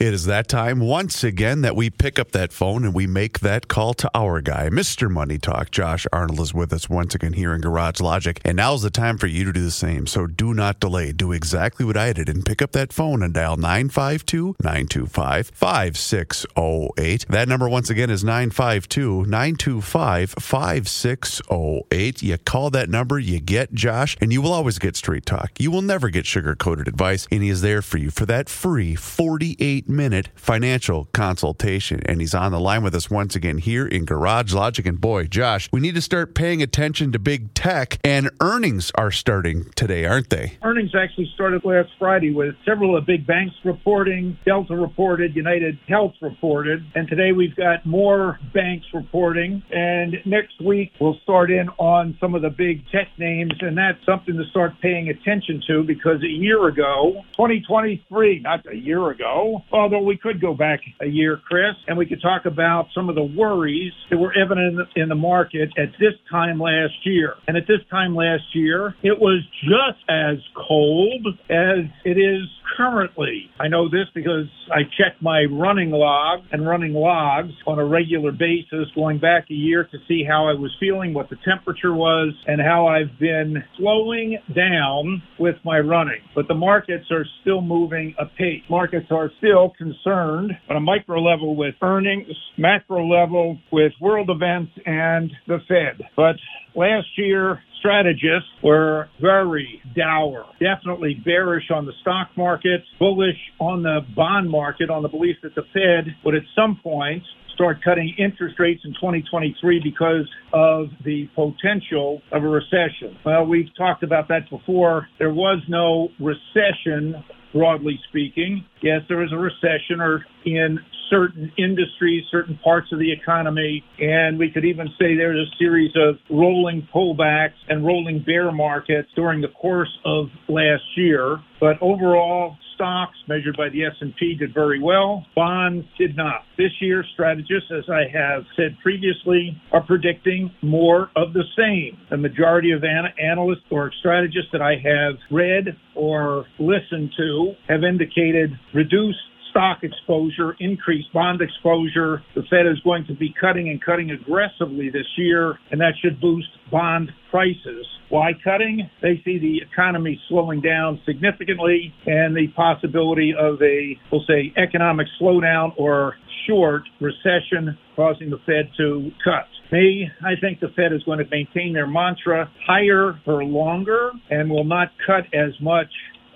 It is that time once again that we pick up that phone and we make that call to our guy, Mr. Money Talk. Josh Arnold is with us once again here in Garage Logic. And now's the time for you to do the same. So do not delay. Do exactly what I did and pick up that phone and dial 952 925 5608. That number once again is 952 925 5608. You call that number, you get Josh, and you will always get straight talk. You will never get sugar coated advice, and he is there for you for that free 48 minute financial consultation. And he's on the line with us once again here in Garage Logic. And boy, Josh, we need to start paying attention to big tech, and earnings are starting today, aren't they?
Earnings actually started last Friday with several of the big banks reporting. Delta reported, United Health reported, and today we've got more banks reporting. And next week we'll start in on some of the big tech names, and that's something to start paying attention to because a year ago, 2023, not a year ago, although we could go back a year, Chris, and we could talk about some of the worries that were evident in the market at this time last year. And at this time last year, it was just as cold as it is currently. I know this because I check my running log and running logs on a regular basis going back a year to see how I was feeling, what the temperature was, and how I've been slowing down with my running. But the markets are still moving apace. Markets are still concerned on a micro level with earnings, macro level with world events and the Fed. But last year, strategists were very dour, definitely bearish on the stock market, bullish on the bond market on the belief that the Fed would at some point start cutting interest rates in 2023 because of the potential of a recession. Well, we've talked about that before. There was no recession broadly speaking. Yes, there was a recession or in certain industries, certain parts of the economy, and we could even say there's a series of rolling pullbacks and rolling bear markets during the course of last year. But overall, stocks measured by the S&P did very well. Bonds did not. This year, strategists, as I have said previously, are predicting more of the same. The majority of an- analysts or strategists that I have read or listened to have indicated reduced stock exposure, increased bond exposure. The Fed is going to be cutting and cutting aggressively this year, and that should boost bond prices. Why cutting? They see the economy slowing down significantly and the possibility of a, we'll say, economic slowdown or short recession causing the Fed to cut. Me, I think the Fed is going to maintain their mantra higher for longer and will not cut as much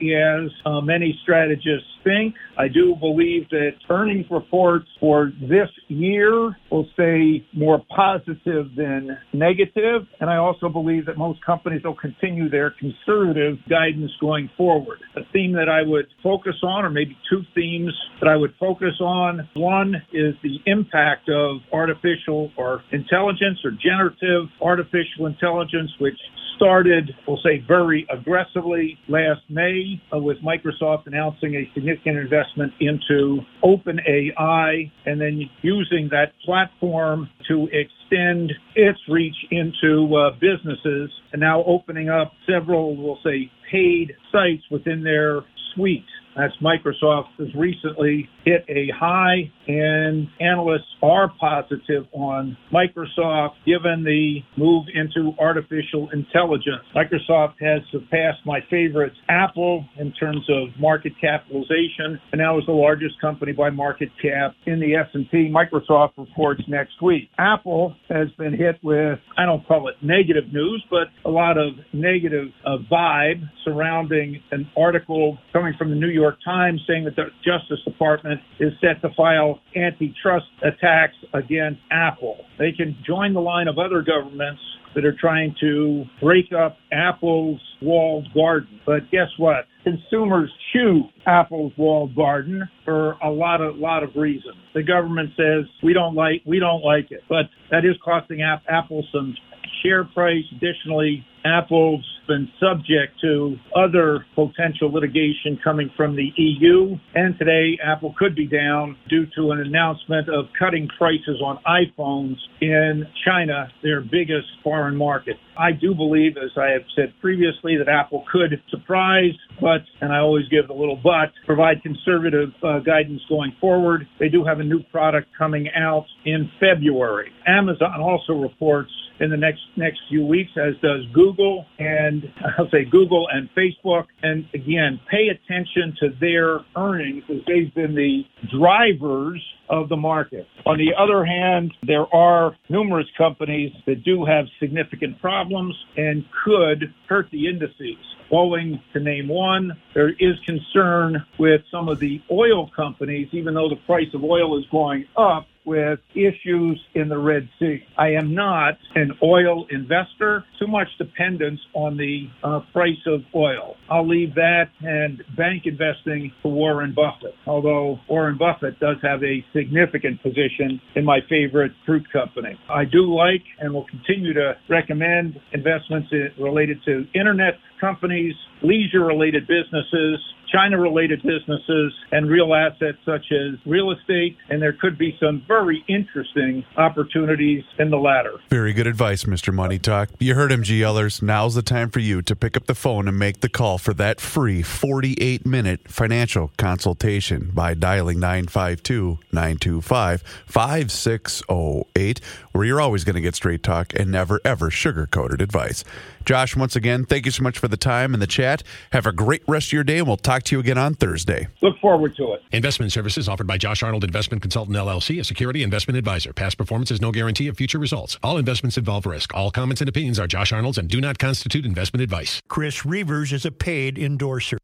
as uh, many strategists think. I do believe that earnings reports for this year will stay more positive than negative. And I also believe that most companies will continue their conservative guidance going forward. A theme that I would focus on, or maybe two themes that I would focus on. One is the impact of artificial or intelligence or generative artificial intelligence, which started, we'll say, very aggressively last May uh, with Microsoft announcing a significant investment into OpenAI and then using that platform to extend its reach into uh, businesses and now opening up several, we'll say, paid sites within their suite. That's Microsoft has recently hit a high, and analysts are positive on Microsoft given the move into artificial intelligence. Microsoft has surpassed my favorite, Apple, in terms of market capitalization, and now is the largest company by market cap in the S&P. Microsoft reports next week. Apple has been hit with, I don't call it negative news, but a lot of negative uh, vibe surrounding an article coming from the New York Times saying that the Justice Department is set to file antitrust attacks against Apple. They can join the line of other governments that are trying to break up Apple's walled garden. But guess what? Consumers choose Apple's walled garden for a lot of lot of reasons. The government says we don't like we don't like it, but that is costing Apple some share price. Additionally, Apple's been subject to other potential litigation coming from the EU. And today, Apple could be down due to an announcement of cutting prices on iPhones in China, their biggest foreign market. I do believe, as I have said previously, that Apple could surprise, but, and I always give the little but, provide conservative uh, guidance going forward. They do have a new product coming out in February. Amazon also reports in the next next few weeks, as does Google and I'll say Google and Facebook. And again, pay attention to their earnings as they've been the drivers of the market. On the other hand, there are numerous companies that do have significant problems and could hurt the indices. Boeing, to name one. There is concern with some of the oil companies, even though the price of oil is going up with issues in the Red Sea. I am not an oil investor, too much dependence on the uh, price of oil. I'll leave that and bank investing to Warren Buffett, although Warren Buffett does have a significant position in my favorite fruit company. I do like and will continue to recommend investments related to internet companies, leisure related businesses, China related businesses, and real assets such as real estate. And there could be some very interesting opportunities in the latter.
Very good advice, Mr. Money Talk. You heard him, GLers. Now's the time for you to pick up the phone and make the call for that free 48 minute financial consultation by dialing 952 925 5608, where you're always going to get straight talk and never, ever sugar coated advice. Josh, once again, thank you so much for the time and the chat. Have a great rest of your day, and we'll talk to you again on Thursday.
Look forward to it.
Investment services offered by Josh Arnold Investment Consultant LLC, a security investment advisor. Past performance is no guarantee of future results. All investments involve risk. All comments and opinions are Josh Arnold's and do not constitute investment advice.
Chris Reavers is a paid endorser.